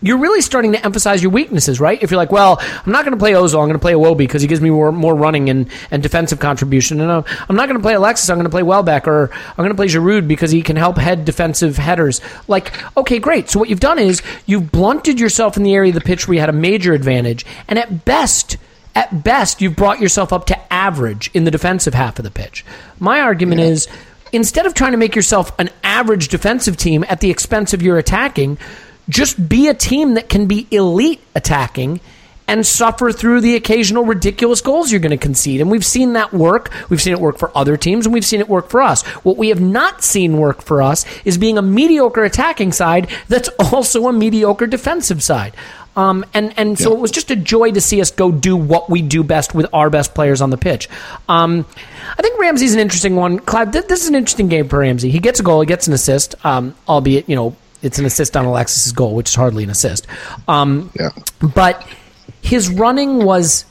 you're really starting to emphasize your weaknesses, right? If you're like, well, I'm not going to play Ozil, I'm going to play Iwobi because he gives me more more running and, and defensive contribution, and uh, I'm not going to play Alexis, I'm going to play Welbeck, or I'm going to play Giroud because he can help head defensive headers. Like, okay, great. So what you've done is you've blunted yourself in the area of the pitch where you had a major advantage, and at best, at best, you've brought yourself up to average in the defensive half of the pitch. My argument yeah. is instead of trying to make yourself an average defensive team at the expense of your attacking just be a team that can be elite attacking and suffer through the occasional ridiculous goals you're going to concede. And we've seen that work. We've seen it work for other teams, and we've seen it work for us. What we have not seen work for us is being a mediocre attacking side that's also a mediocre defensive side. Um, and and so yeah. it was just a joy to see us go do what we do best with our best players on the pitch. Um, I think Ramsey's an interesting one. Clive, this is an interesting game for Ramsey. He gets a goal, he gets an assist, um, albeit you know it's an assist on Alexis's goal, which is hardly an assist. Um, yeah. But his running was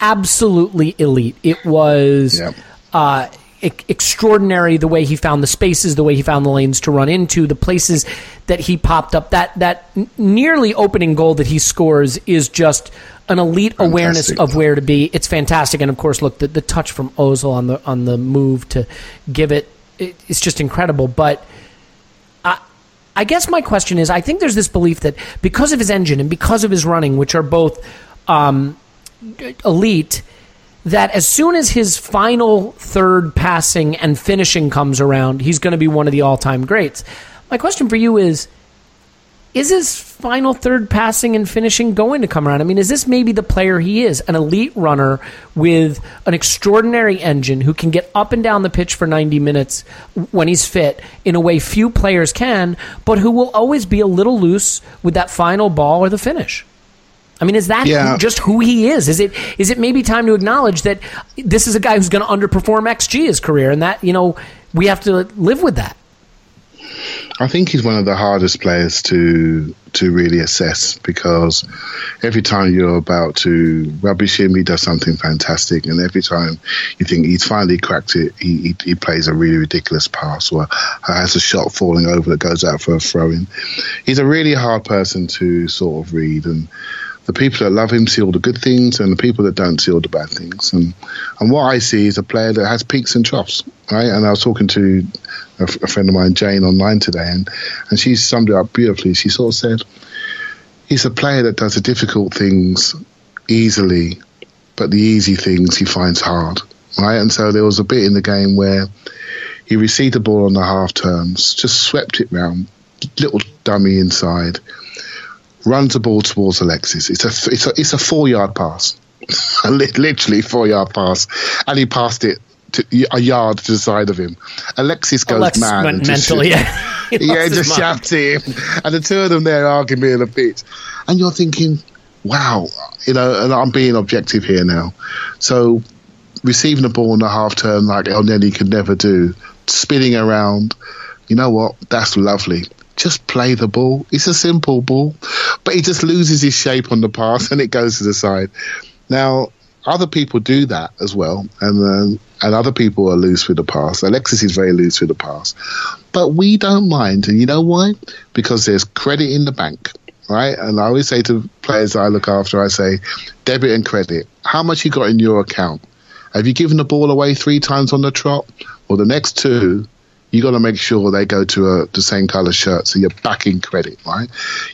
absolutely elite. It was yeah. uh, e- extraordinary the way he found the spaces, the way he found the lanes to run into, the places that he popped up. That that nearly opening goal that he scores is just an elite fantastic. awareness of where to be. It's fantastic, and of course, look the, the touch from Ozil on the on the move to give it. it it's just incredible, but I guess my question is I think there's this belief that because of his engine and because of his running, which are both um, elite, that as soon as his final third passing and finishing comes around, he's going to be one of the all time greats. My question for you is is his final third passing and finishing going to come around? I mean, is this maybe the player he is? An elite runner with an extraordinary engine who can get up and down the pitch for 90 minutes when he's fit in a way few players can, but who will always be a little loose with that final ball or the finish? I mean, is that yeah. just who he is? Is it is it maybe time to acknowledge that this is a guy who's going to underperform XG his career, and that you know we have to live with that? I think he's one of the hardest players to to really assess because every time you're about to rubbish him, he does something fantastic, and every time you think he's finally cracked it, he, he, he plays a really ridiculous pass or has a shot falling over that goes out for a throw in. He's a really hard person to sort of read, and the people that love him see all the good things, and the people that don't see all the bad things. And and what I see is a player that has peaks and troughs, right? And I was talking to a, friend of mine, Jane, online today, and and she summed it up beautifully. She sort of said, "He's a player that does the difficult things easily, but the easy things he finds hard." Right, and so there was a bit in the game where he received the ball on the half terms, just swept it round, little dummy inside runs the ball towards Alexis. It's a it's a it's a four yard pass, literally four yard pass, and he passed it to, a yard to the side of him. Alexis goes mad went mentally. yeah, yeah, just shouts him, and the two of them there arguing in the pitch, and you're thinking, wow, you know, and I'm being objective here now. So receiving the ball in the half turn like El Elneny could never do, spinning around. You know what? That's lovely just play the ball. It's a simple ball, but he just loses his shape on the pass and it goes to the side. Now, other people do that as well, and uh, and other people are loose with the pass. Alexis is very loose with the pass, but we don't mind, and you know why? Because there's credit in the bank, right? And I always say to players I look after, I say, debit and credit. How much you got in your account? Have you given the ball away three times on the trot? Well, the next two you got to make sure they go to a, the same color shirt, so you're back in credit, right?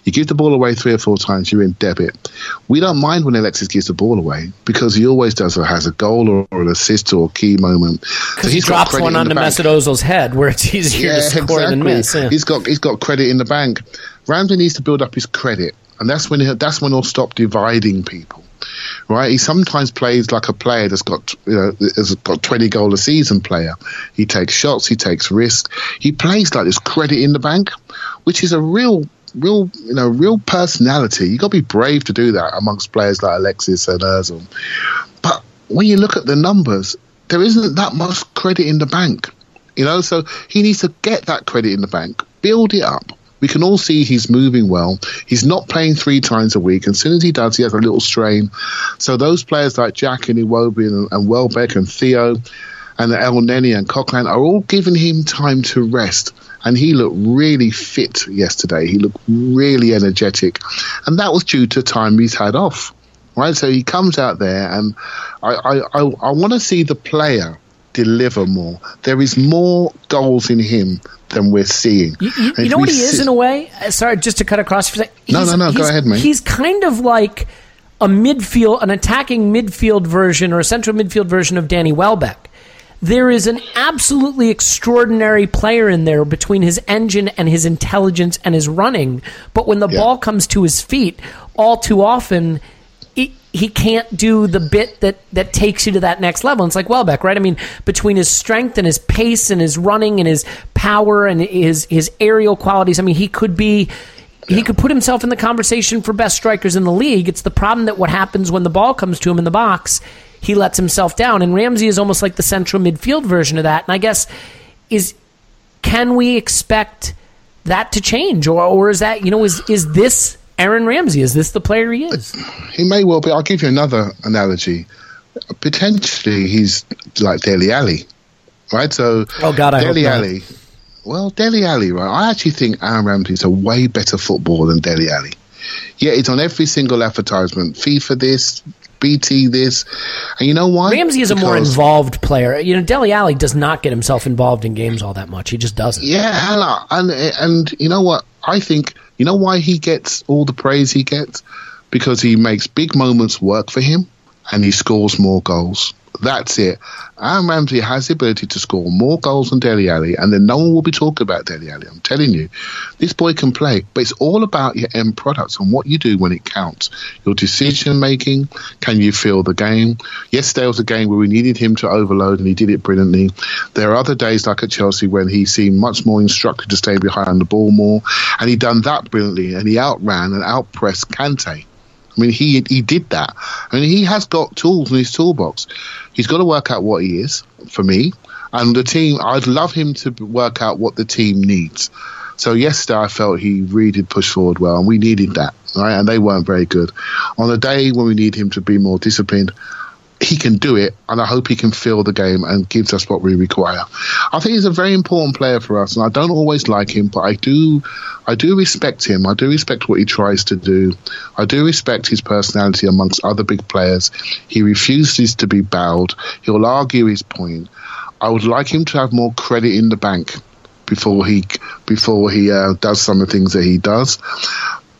You give the ball away three or four times, you're in debit. We don't mind when Alexis gives the ball away because he always does or has a goal or, or an assist or a key moment. Because so he drops one onto Mesut Ozil's head where it's easier yeah, to score exactly. than miss. Yeah. He's got he's got credit in the bank. Ramsey needs to build up his credit, and that's when he, that's when he'll stop dividing people right? He sometimes plays like a player that's got you know has got twenty goal a season player. He takes shots, he takes risks. He plays like this credit in the bank, which is a real real you know real personality. You got to be brave to do that amongst players like Alexis and Özil. But when you look at the numbers, there isn't that much credit in the bank. You know, so he needs to get that credit in the bank, build it up, we can all see he's moving well. He's not playing three times a week. And as soon as he does, he has a little strain. So those players like Jack and Iwobi and, and Welbeck and Theo and Elneny and Coquelin are all giving him time to rest. and he looked really fit yesterday. He looked really energetic, and that was due to time he's had off. Right, so he comes out there, and I I, I, I want to see the player deliver more. There is more goals in him than we're seeing. You, you, you know what he is in a way. Uh, sorry, just to cut across for a second. No, no, no. Go ahead, mate. He's kind of like a midfield, an attacking midfield version or a central midfield version of Danny Welbeck. There is an absolutely extraordinary player in there between his engine and his intelligence and his running. But when the yeah. ball comes to his feet, all too often he, can't do the bit that, that takes you to that next level. And it's like Welbeck, right? I mean, between his strength and his pace and his running and his power and his his aerial qualities, I mean, he could be he could put himself in the conversation for best strikers in the league. It's the problem that what happens when the ball comes to him in the box he lets himself down. And Ramsey is almost like the central midfield version of that. And I guess is can we expect that to change, or or is that you know is is this Aaron Ramsey? Is this the player he is? He may well be. I'll give you another analogy. Potentially, he's like Dele Alli, right? So, oh God, I Dele Alli. Well, Dele Alli, right? I actually think Aaron Ramsey is a way better footballer than Dele Alli. Yeah, it's on every single advertisement. FIFA this, BT this. And you know why? Ramsey is because, a more involved player. You know, Dele Alli does not get himself involved in games all that much. He just doesn't. Yeah, and, and, and you know what? I think, you know why he gets all the praise he gets? Because he makes big moments work for him and he scores more goals. That's it. Aaron Ramsey has the ability to score more goals than Dele Alli, and then no one will be talking about Dele Alli. I'm telling you, this boy can play, but it's all about your end products and what you do when it counts. Your decision making. Can you feel the game? Yesterday was a game where we needed him to overload, and he did it brilliantly. There are other days, like at Chelsea, when he seemed much more instructed to stay behind the ball more, and he done that brilliantly, and he outran and outpressed Kante. I mean, he he did that. I mean, he has got tools in his toolbox. He's got to work out what he is for me, and the team. I'd love him to work out what the team needs. So yesterday, I felt he really did push forward well, and we needed that, right? And they weren't very good. On the day when we need him to be more disciplined, he can do it, and I hope he can feel the game and gives us what we require. I think he's a very important player for us, and I don't always like him, but I do, I do respect him. I do respect what he tries to do. I do respect his personality amongst other big players. He refuses to be bowed. He'll argue his point. I would like him to have more credit in the bank before he before he uh, does some of the things that he does,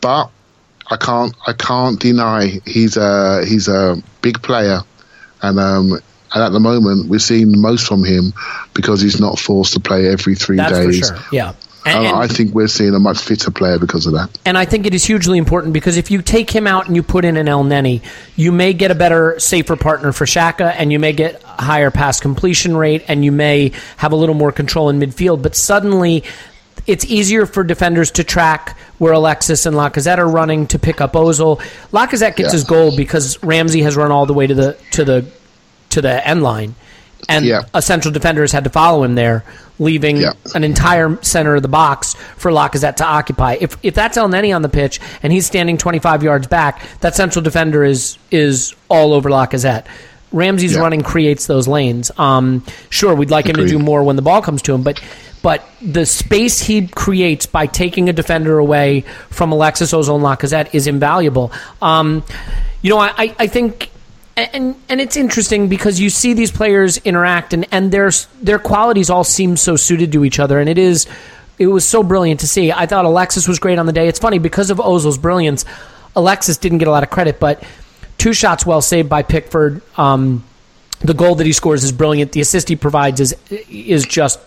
but. I can't. I can't deny he's a he's a big player and um, and at the moment we're seeing the most from him because he's not forced to play every three That's days. For sure. Yeah. And, and, I think we're seeing a much fitter player because of that. And I think it is hugely important because if you take him out and you put in an Elneny, you may get a better, safer partner for Xhaka, and you may get a higher pass completion rate, and you may have a little more control in midfield. But suddenly, it's easier for defenders to track where Alexis and Lacazette are running to pick up Ozil. Lacazette gets yeah. his goal because Ramsey has run all the way to the to the to the end line, and yeah. a central defender has had to follow him there, leaving yeah. an entire center of the box for Lacazette to occupy. If if that's Elneny on the pitch and he's standing 25 yards back, that central defender is is all over Lacazette. Ramsey's yeah. running creates those lanes. Um, sure, we'd like Agreed. him to do more when the ball comes to him, but but the space he creates by taking a defender away from Alexis Ozil and Lacazette is invaluable. Um, you know, I, I think and and it's interesting because you see these players interact and and their their qualities all seem so suited to each other and it is it was so brilliant to see. I thought Alexis was great on the day. It's funny because of Ozil's brilliance, Alexis didn't get a lot of credit, but two shots well saved by Pickford. Um, the goal that he scores is brilliant. The assist he provides is is just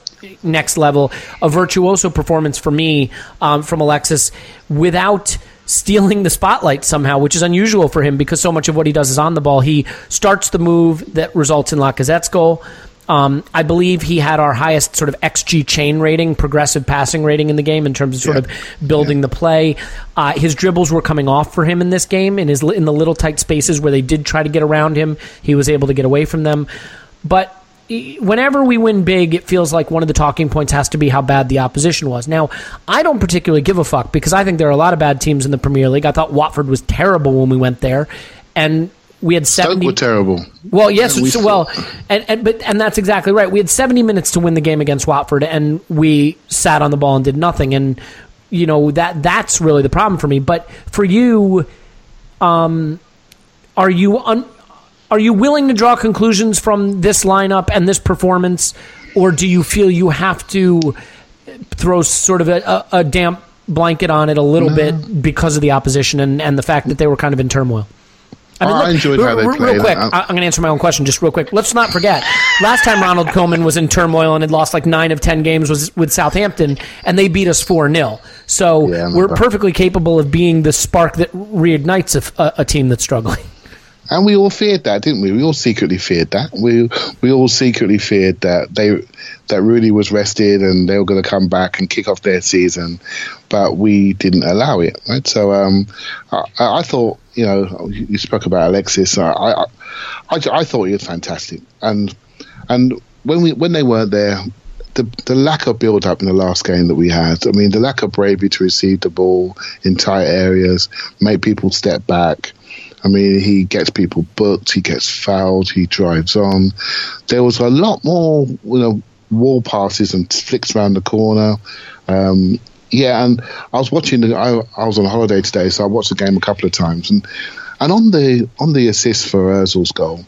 next level. A virtuoso performance for me um, from Alexis without stealing the spotlight somehow, which is unusual for him because so much of what he does is on the ball. He starts the move that results in Lacazette's goal. Um, I believe he had our highest sort of XG chain rating, progressive passing rating in the game in terms of sort yeah. of building yeah. the play. Uh, his dribbles were coming off for him in this game in his in the little tight spaces where they did try to get around him. He was able to get away from them, but whenever we win big, it feels like one of the talking points has to be how bad the opposition was. Now, I don't particularly give a fuck because I think there are a lot of bad teams in the Premier League. I thought Watford was terrible when we went there, and we had Stoke seventy. were terrible. Well, yes, we so, well, and, and but and that's exactly right. We had 70 minutes to win the game against Watford, and we sat on the ball and did nothing. And you know that that's really the problem for me. But for you, um, are you un, are you willing to draw conclusions from this lineup and this performance, or do you feel you have to throw sort of a, a, a damp blanket on it a little bit because of the opposition and, and the fact that they were kind of in turmoil? I enjoyed how they real, played. Real quick, I- I- I'm going to answer my own question just real quick. Let's not forget, last time Ronald Koeman was in turmoil and had lost like nine of ten games was with Southampton, and they beat us four 0 So Yeah, we're perfectly capable of being the spark that reignites a, a, a team that's struggling. And we all feared that, didn't we? We all secretly feared that. We we all secretly feared that they that Rooney was rested and they were going to come back and kick off their season, but we didn't allow it. Right. So um, I, I thought you know you you spoke about Alexis. I I, I, I thought he was fantastic, and and when we when they weren't there. The, the lack of build up in the last game that we had, I mean, the lack of bravery to receive the ball in tight areas, make people step back, I mean, he gets people booked, he gets fouled, he drives on. There was a lot more, you know, wall passes and flicks around the corner. Um, yeah, and I was watching. The, I, I was on holiday today, so I watched the game a couple of times, and and on the on the assist for Özil's goal,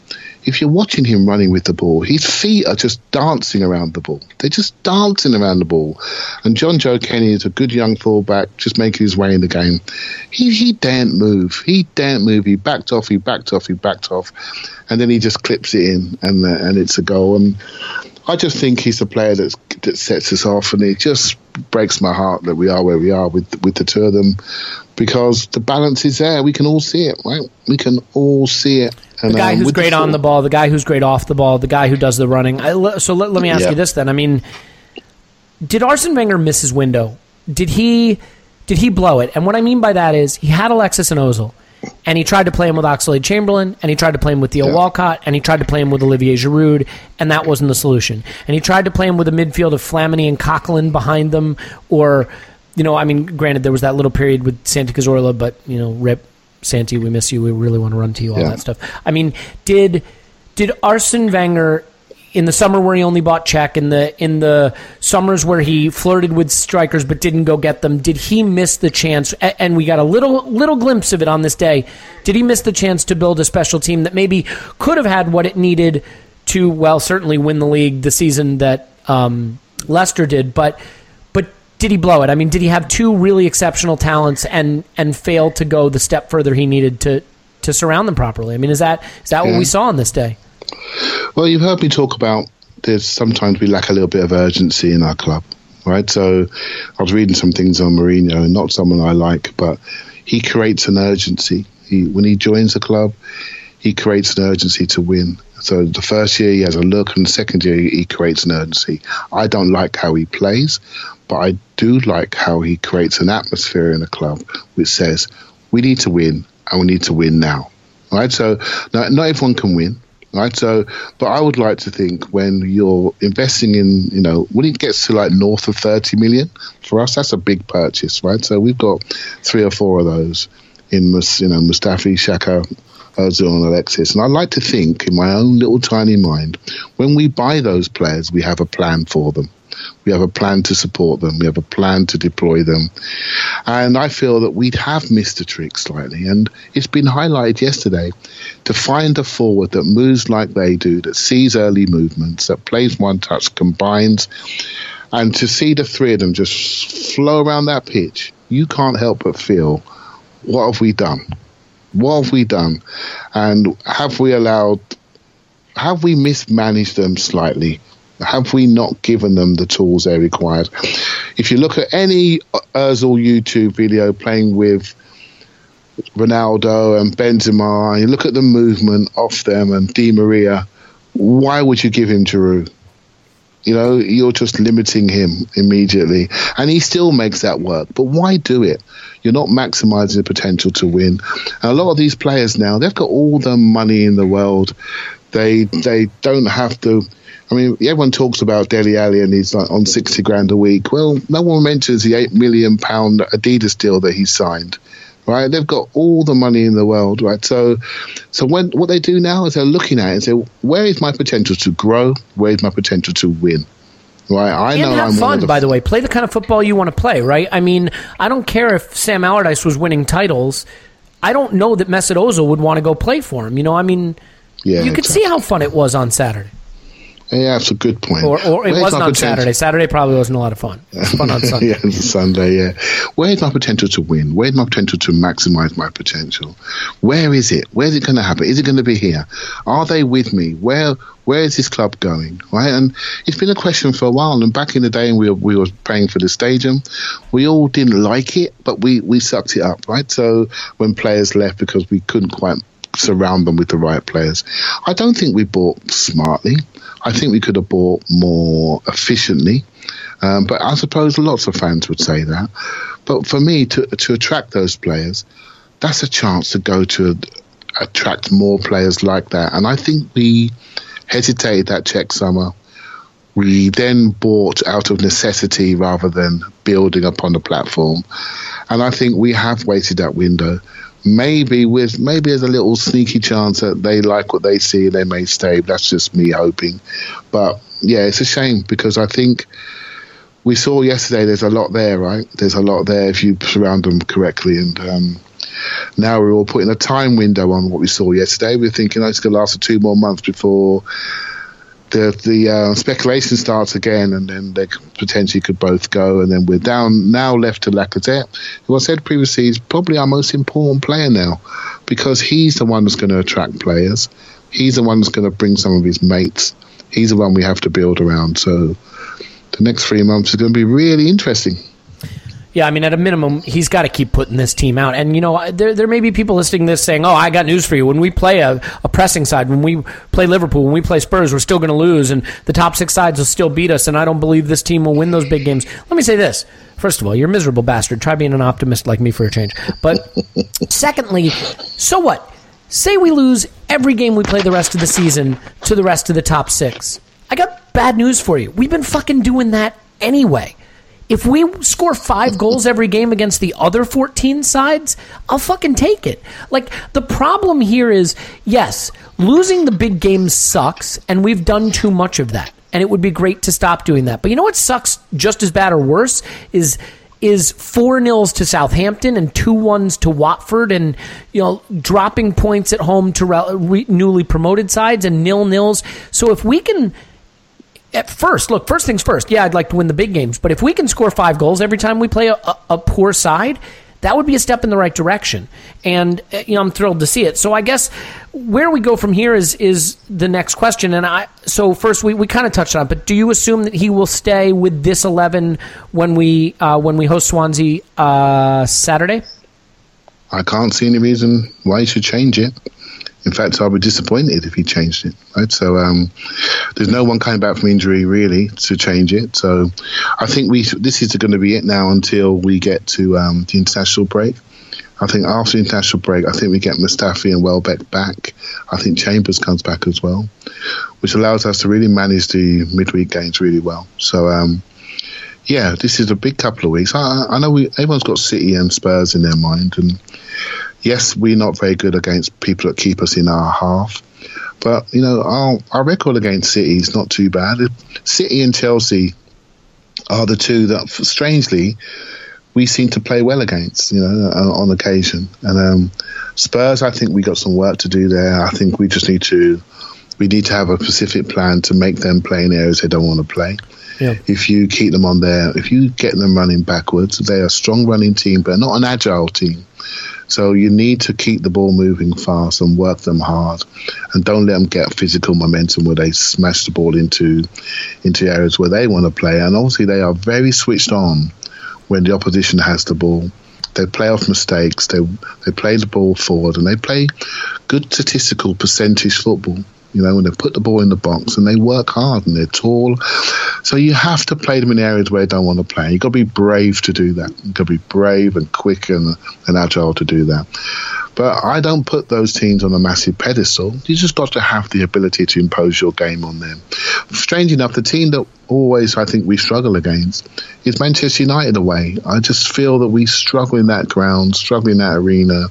if you're watching him running with the ball, his feet are just dancing around the ball. They're just dancing around the ball. And Jonjoe Kenny is a good young fullback, just making his way in the game. He he daren't move. He daren't move. He backed off. He backed off. He backed off, and then he just clips it in, and uh, and it's a goal. And I just think he's the player that's, that sets us off, and it just breaks my heart that we are where we are with with the two of them, because the balance is there. We can all see it, right? We can all see it. And, The guy um, who's great on the ball, the guy who's great off the ball, the guy who does the running. I, so let, let me ask Yeah. you this then. I mean, did Arsene Wenger miss his window? Did he did he blow it? And what I mean by that is he had Alexis and Ozil, and he tried to play him with Oxlade Chamberlain, and he tried to play him with Theo Yeah. Walcott, and he tried to play him with Olivier Giroud, and that wasn't the solution. And he tried to play him with a midfield of Flamini and Coquelin behind them, or you know, I mean, granted there was that little period with Santi Cazorla, but you know, rip Santi, we miss you. We really want to run to you, all Yeah. that stuff. I mean, did did Arsene Wenger in the summer where he only bought Cech in the in the summers where he flirted with strikers but didn't go get them, did he miss the chance? And we got a little little glimpse of it on this day. Did he miss the chance to build a special team that maybe could have had what it needed to, well, certainly win the league the season that um, Leicester did, but but did he blow it? I mean, did he have two really exceptional talents and and fail to go the step further he needed to to surround them properly? I mean, is that is that what we saw on this day? Well, you've heard me talk about there's sometimes we lack a little bit of urgency in our club, right? So I was reading some things on Mourinho, not someone I like, but he creates an urgency. He, when he joins a club, he creates an urgency to win. So the first year he has a look, and the second year he creates an urgency. I don't like how he plays, but I do like how he creates an atmosphere in a club which says we need to win and we need to win now. Right? So not, not everyone can win. Right, so, but I would like to think when you're investing in, you know, when it gets to like north of 30 million, for us, that's a big purchase, right? So we've got three or four of those in, you know, Mustafi, Xhaka, Ozil, and Alexis. And I like to think in my own little tiny mind, when we buy those players, we have a plan for them. We have a plan to support them. We have a plan to deploy them. And I feel that we have missed a trick slightly. And it's been highlighted yesterday to find a forward that moves like they do, that sees early movements, that plays one touch, combines, and to see the three of them just flow around that pitch, you can't help but feel, what have we done? What have we done? And have we allowed, have we mismanaged them slightly? Have we not given them the tools they required? If you look at any Ozil YouTube video playing with Ronaldo and Benzema, and you look at the movement off them and Di Maria, why would you give him Giroud? You know, you're just limiting him immediately. And he still makes that work. But why do it? You're not maximizing the potential to win. And a lot of these players now, they've got all the money in the world. They they don't have to. I mean, everyone talks about Dele Alli and he's like on 60 grand a week. Well, no one mentions the 8 million pound Adidas deal that he signed right? They've got all the money in the world, right? So, so when what they do now is they're looking at it and say, where is my potential to grow? Where is my potential to win? Right, I and know have I'm fun, the by the way. Play the kind of football you want to play, right? I mean, I don't care if Sam Allardyce was winning titles. I don't know that Mesut Ozil would want to go play for him. You know, I mean, Yeah, you could exactly. see how fun it was on Saturday, Yeah, that's a good point. or, or it Where's wasn't on potential- Saturday. Saturday probably wasn't a lot of fun. Fun on Sunday. yeah, Sunday. Yeah, where's my potential to win? Where's my potential to maximize my potential? Where is it? Where's it going to happen? Is it going to be here? Are they with me? Where Where is this club going? Right, and it's been a question for a while. And back in the day, when we were, we were paying for the stadium, we all didn't like it, but we we sucked it up. Right, so when players left because we couldn't quite surround them with the right players. I don't think we bought smartly. I think we could have bought more efficiently. Um, but I suppose lots of fans would say that. But for me, to to attract those players, that's a chance to go to attract more players like that. And I think we hesitated that Cech summer. We then bought out of necessity rather than building upon the platform. And I think we have waited that window. Maybe with maybe there's a little sneaky chance that they like what they see they may stay. That's just me hoping. But yeah, it's a shame because I think we saw yesterday there's a lot there, right? There's a lot there if you surround them correctly. And um, now we're all putting a time window on what we saw yesterday. We're thinking oh, it's going to last for two more months before the the uh, speculation starts again, and then they potentially could both go. And then we're down now left to Lacazette, who I said previously is probably our most important player now because he's the one that's going to attract players. He's the one that's going to bring some of his mates. He's the one we have to build around. So the next three months is going to be really interesting. Yeah, I mean, at a minimum, he's got to keep putting this team out. And, you know, there, there may be people listening to this saying, oh, I got news for you. When we play a, a pressing side, when we play Liverpool, when we play Spurs, we're still going to lose, and the top six sides will still beat us, and I don't believe this team will win those big games. Let me say this. First of all, you're a miserable bastard. Try being an optimist like me for a change. But secondly, so what? Say we lose every game we play the rest of the season to the rest of the top six. I got bad news for you. We've been fucking doing that anyway. If we score five goals every game against the other 14 sides, I'll fucking take it. Like, the problem here is yes, losing the big games sucks, and we've done too much of that. And it would be great to stop doing that. But you know what sucks just as bad or worse is is four nils to Southampton and two ones to Watford, and you know dropping points at home to re- newly promoted sides and nil nils. So if we can at first, look, first things first. Yeah, I'd like to win the big games, but if we can score five goals every time we play a, a, poor side, that would be a step in the right direction. And uh, you know, I'm thrilled to see it. So I guess where we go from here is is the next question. And I so first we, we kind of touched on, it, but do you assume that he will stay with this eleven when we uh, when we host Swansea uh, Saturday? I can't see any reason why he should change it. In fact, I'd be disappointed if he changed it. Right, so um, there's no one coming back from injury really to change it. So I think we this is going to be it now until we get to um, the international break. I think after the international break, I think we get Mustafi and Welbeck back. I think Chambers comes back as well, which allows us to really manage the midweek games really well. So um, yeah, this is a big couple of weeks. I, I know we everyone's got City and Spurs in their mind, and yes, we're not very good against people that keep us in our half. But you know, our our record against City is not too bad. City and Chelsea are the two that, strangely, we seem to play well against. You know, on, on occasion. And um, Spurs, I think we got some work to do there. I think we just need to we need to have a specific plan to make them play in areas they don't want to play. Yeah. If you keep them on there, if you get them running backwards, they're a strong running team, but not an agile team. So you need to keep the ball moving fast and work them hard, and don't let them get physical momentum where they smash the ball into into areas where they want to play. And obviously, they are very switched on when the opposition has the ball. They play off mistakes. They they play the ball forward, and they play good statistical percentage football. You know, when they put the ball in the box and they work hard and they're tall. So you have to play them in areas where they don't want to play. You've got to be brave to do that. You've got to be brave and quick and, and agile to do that. But I don't put those teams on a massive pedestal. You just got to have the ability to impose your game on them. Strange enough, the team that always I think we struggle against is Manchester United away. I just feel that we struggle in that ground, struggle in that arena.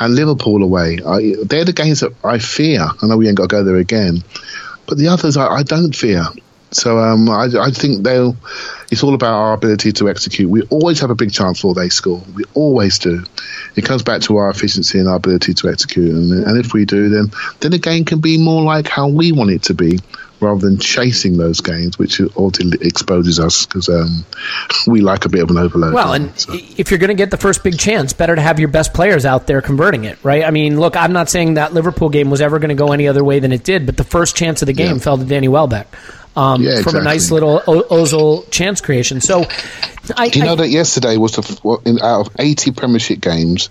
And Liverpool away, I, they're the games that I fear. I know we ain't got to go there again, but the others I, I don't fear. So um, I, I, think they'll. It's all about our ability to execute. We always have a big chance before they score. We always do. It comes back to our efficiency and our ability to execute. And, and if we do, then then the game can be more like how we want it to be, rather than chasing those gains, which ultimately exposes us because um, we like a bit of an overload. Well, and so. if you're going to get the first big chance, better to have your best players out there converting it, right? I mean, look, I'm not saying that Liverpool game was ever going to go any other way than it did, but the first chance of the game yeah. fell to Danny Welbeck um, yeah, exactly. from a nice little o- Ozil chance creation. So, I, do you I, know that yesterday was the in, out of eighty Premiership games,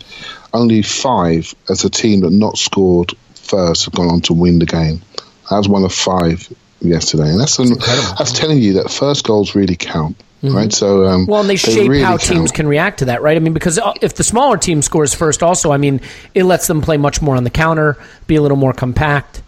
only five as a team that not scored first have gone on to win the game. That was one of five yesterday, and that's an, that's telling you that first goals really count. Mm-hmm. Right, so um, well, and they, they shape really how teams count. can react to that, right? I mean, because uh, if the smaller team scores first, also, I mean, it lets them play much more on the counter, be a little more compact.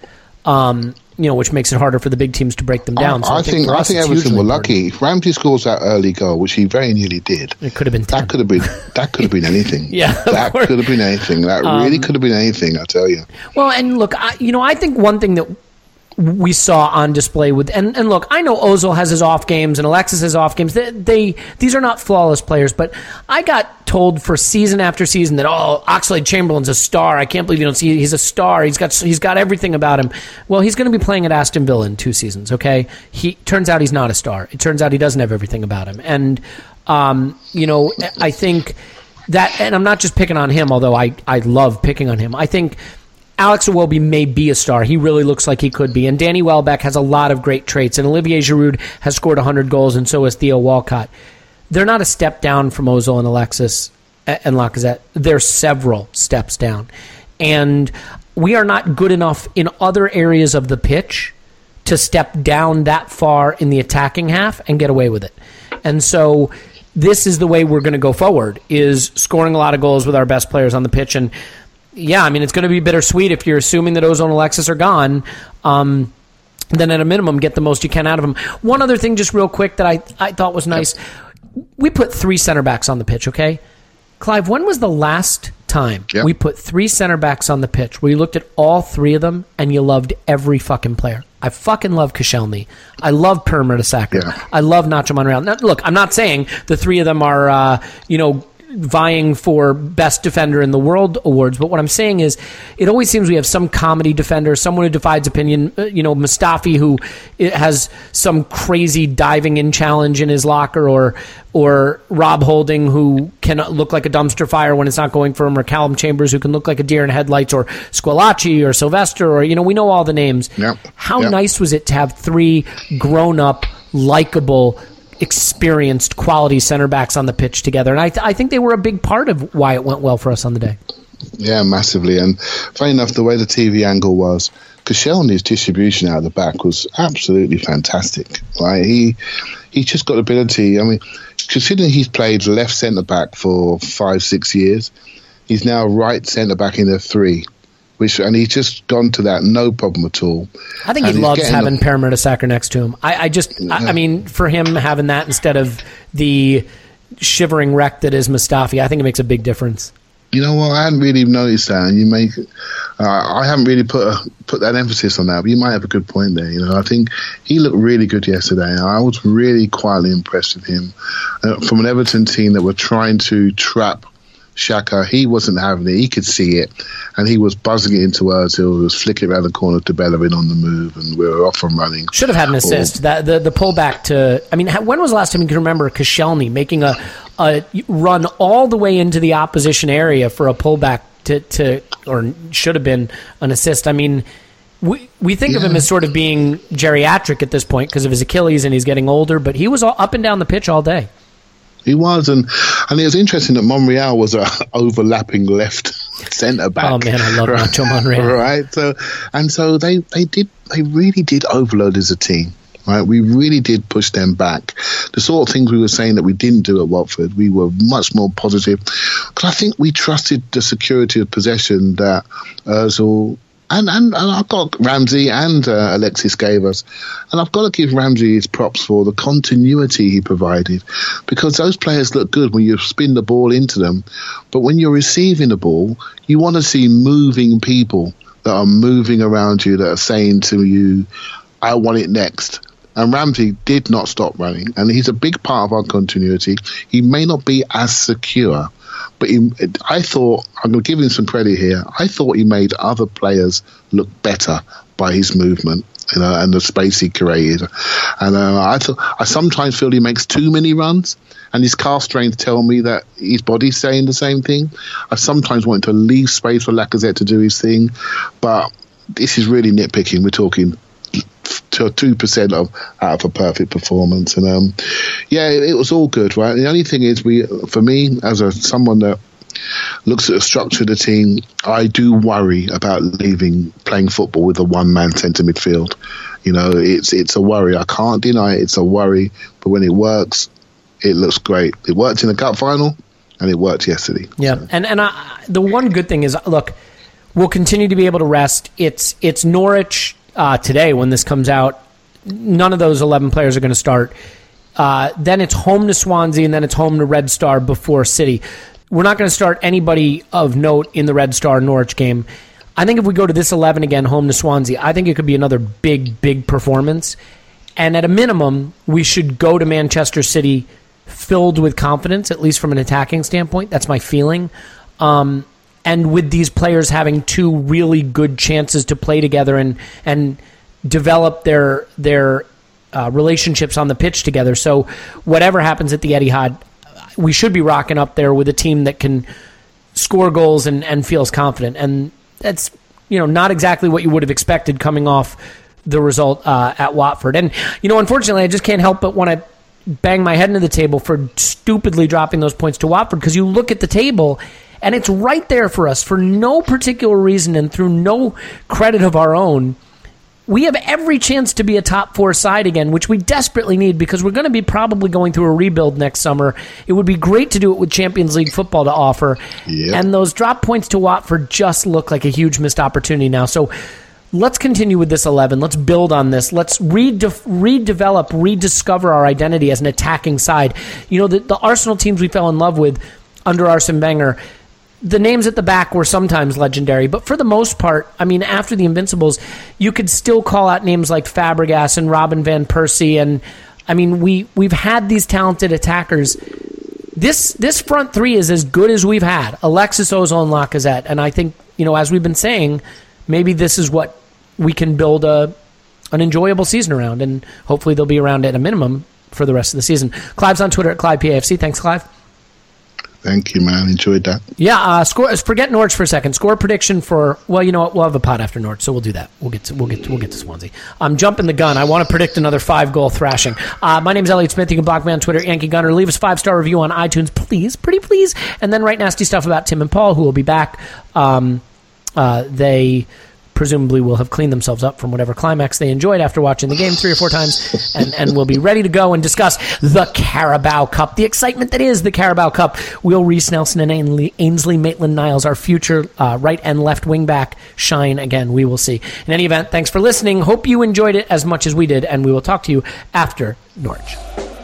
Um, you know, which makes it harder for the big teams to break them down. So I, I, think, I think Everton were lucky. If Ramsey scores that early goal, which he very nearly did, it could have been 10. that could have been that could have been anything. yeah, that could have been anything. That um, really could have been anything. I tell you. Well, and look, I, you know, I think one thing that we saw on display with and, and look, I know Ozil has his off games and Alexis has off games. They, they these are not flawless players, but I got told for season after season that oh Oxlade Chamberlain's a star. I can't believe you don't see he's a star. He's got he's got everything about him. Well, he's going to be playing at Aston Villa in two seasons. Okay, he turns out he's not a star. It turns out he doesn't have everything about him, and um, you know I think that, and I'm not just picking on him, although I I love picking on him. I think Alex Iwobi may be a star. He really looks like he could be. And Danny Welbeck has a lot of great traits. And Olivier Giroud has scored 100 goals, and so has Theo Walcott. They're not a step down from Ozil and Alexis and Lacazette. They're several steps down. And we are not good enough in other areas of the pitch to step down that far in the attacking half and get away with it. And so this is the way we're going to go forward is scoring a lot of goals with our best players on the pitch and yeah, I mean, it's going to be bittersweet if you're assuming that Ozil and Alexis are gone. Um, then at a minimum, get the most you can out of them. One other thing, just real quick, that I, I thought was nice. Yep. We put three center backs on the pitch, okay? Clive, when was the last time yep. we put three center backs on the pitch where you looked at all three of them and you loved every fucking player? I fucking love Koscielny. I love Per Mertesacker. Yeah. I love Nacho Monreal. Now, look, I'm not saying the three of them are, uh, you know, vying for best defender in the world awards. But what I'm saying is, it always seems we have some comedy defender, someone who divides opinion. Uh, you know, Mustafi who has some crazy diving in challenge in his locker, or or Rob Holding who can look like a dumpster fire when it's not going for him, or Callum Chambers who can look like a deer in headlights, or Squillaci or Silvestre, or you know, we know all the names. Yep. How yep. nice was it to have three grown up, likable experienced quality center backs on the pitch together. And I, th- I think they were a big part of why it went well for us on the day. Yeah, massively. And funny enough, the way the TV angle was, Koscielny's distribution out of the back was absolutely fantastic. Right, he he just got ability. I mean, considering he's played left centre back for five six years, he's now right centre back in the three which and he's just gone to that no problem at all. I think and he loves having Per Mertesacker next to him. I, I just, yeah. I, I, mean, for him having that instead of the shivering wreck that is Mustafi, I think it makes a big difference. You know what? I hadn't really noticed that, and you make. Uh, I haven't really put a, put that emphasis on that, but you might have a good point there. You know, I think he looked really good yesterday. I was really quietly impressed with him uh, from an Everton team that were trying to trap Xhaka, he wasn't having it. He could see it, and he was buzzing it into Ozil. He was flicking around the corner to Bellerin on the move, and we were off and running. Should have had an assist. Or, that the the pullback to. I mean, when was the last time you can remember Koscielny making a a run all the way into the opposition area for a pullback to to or should have been an assist? I mean. We, we think yeah. of him as sort of being geriatric at this point because of his Achilles and he's getting older, but he was all up and down the pitch all day. He was, and and it was interesting that Monreal was a overlapping left centre back. Oh man, I love right, Monreal. Right, so and so they they did they really did overload as a team. Right, we really did push them back. The sort of things we were saying that we didn't do at Watford, we were much more positive because I think we trusted the security of possession that Özil and, and, and I've got Ramsey and uh, Alexis gave us, and I've got to give Ramsey his props for the continuity he provided, because those players look good when you spin the ball into them, but when you're receiving the ball, you want to see moving people that are moving around you that are saying to you, "I want it next." And Ramsey did not stop running, and he's a big part of our continuity. He may not be as secure, but he, I thought I'm going to give him some credit here. I thought he made other players look better by his movement. You know, and the space he created, and uh, I th- I sometimes feel he makes too many runs, and his calf strength tell me that his body's saying the same thing. I sometimes want to leave space for Lacazette to do his thing, but this is really nitpicking. We're talking to two percent of out of a perfect performance, and um, yeah, it, it, was all good, right? The only thing is, we for me as a someone that looks at the structure of the team, I do worry about leaving playing football with a one man centre midfield. You know, it's it's a worry. I can't deny it. It's a worry, but when it works, it looks great. It worked in the cup final, and it worked yesterday. Yeah, so. and and I, the one good thing is, look, we'll continue to be able to rest. It's it's Norwich uh, today when this comes out. None of those 11 players are going to start. Uh, then it's home to Swansea, and then it's home to Red Star before City. We're not going to start anybody of note in the Red Star Norwich game. I think if we go to this 11 again, home to Swansea, I think it could be another big, big performance. And at a minimum, we should go to Manchester City filled with confidence, at least from an attacking standpoint. That's my feeling. Um, and with these players having two really good chances to play together and and develop their their uh, relationships on the pitch together. So whatever happens at the Etihad, we should be rocking up there with a team that can score goals and, and feels confident. And that's you know not exactly what you would have expected coming off the result uh, at Watford. And you know, unfortunately, I just can't help but want to bang my head into the table for stupidly dropping those points to Watford because you look at the table and it's right there for us for no particular reason and through no credit of our own. We have every chance to be a top four side again, which we desperately need because we're going to be probably going through a rebuild next summer. It would be great to do it with Champions League football to offer. Yep. And those drop points to Watford just look like a huge missed opportunity now. So let's continue with this 11. Let's build on this. Let's rede- redevelop, rediscover our identity as an attacking side. You know, the, the Arsenal teams we fell in love with under Arsene Wenger the names at the back were sometimes legendary, but for the most part, I mean, after the Invincibles, you could still call out names like Fabregas and Robin van Persie, and I mean, we we've had these talented attackers. This this front three is as good as we've had. Alexis Ozil and Lacazette, and I think you know, as we've been saying, maybe this is what we can build a an enjoyable season around, and hopefully they'll be around at a minimum for the rest of the season. Clive's on Twitter at ClivePAFC. Thanks, Clive. Thank you, man. Enjoyed that. Yeah, uh, score. Forget Norwich for a second. Score prediction for. Well, you know what? We'll have a pot after Norwich, so we'll do that. We'll get to we'll get to, we'll get to Swansea. I'm jumping the gun. I want to predict another five goal thrashing. Uh, my name is Elliot Smith. You can block me on Twitter, Yankee Gunner. Leave us five star review on iTunes, please, pretty please, and then write nasty stuff about Tim and Paul, who will be back. Um, uh, they presumably will have cleaned themselves up from whatever climax they enjoyed after watching the game three or four times and, and will be ready to go and discuss the Carabao Cup, the excitement that is the Carabao Cup. Will Reiss Nelson and Ainsley Maitland Niles, our future uh, right and left wing back, shine again? We will see. In any event, thanks for listening. Hope you enjoyed it as much as we did, and we will talk to you after Norwich.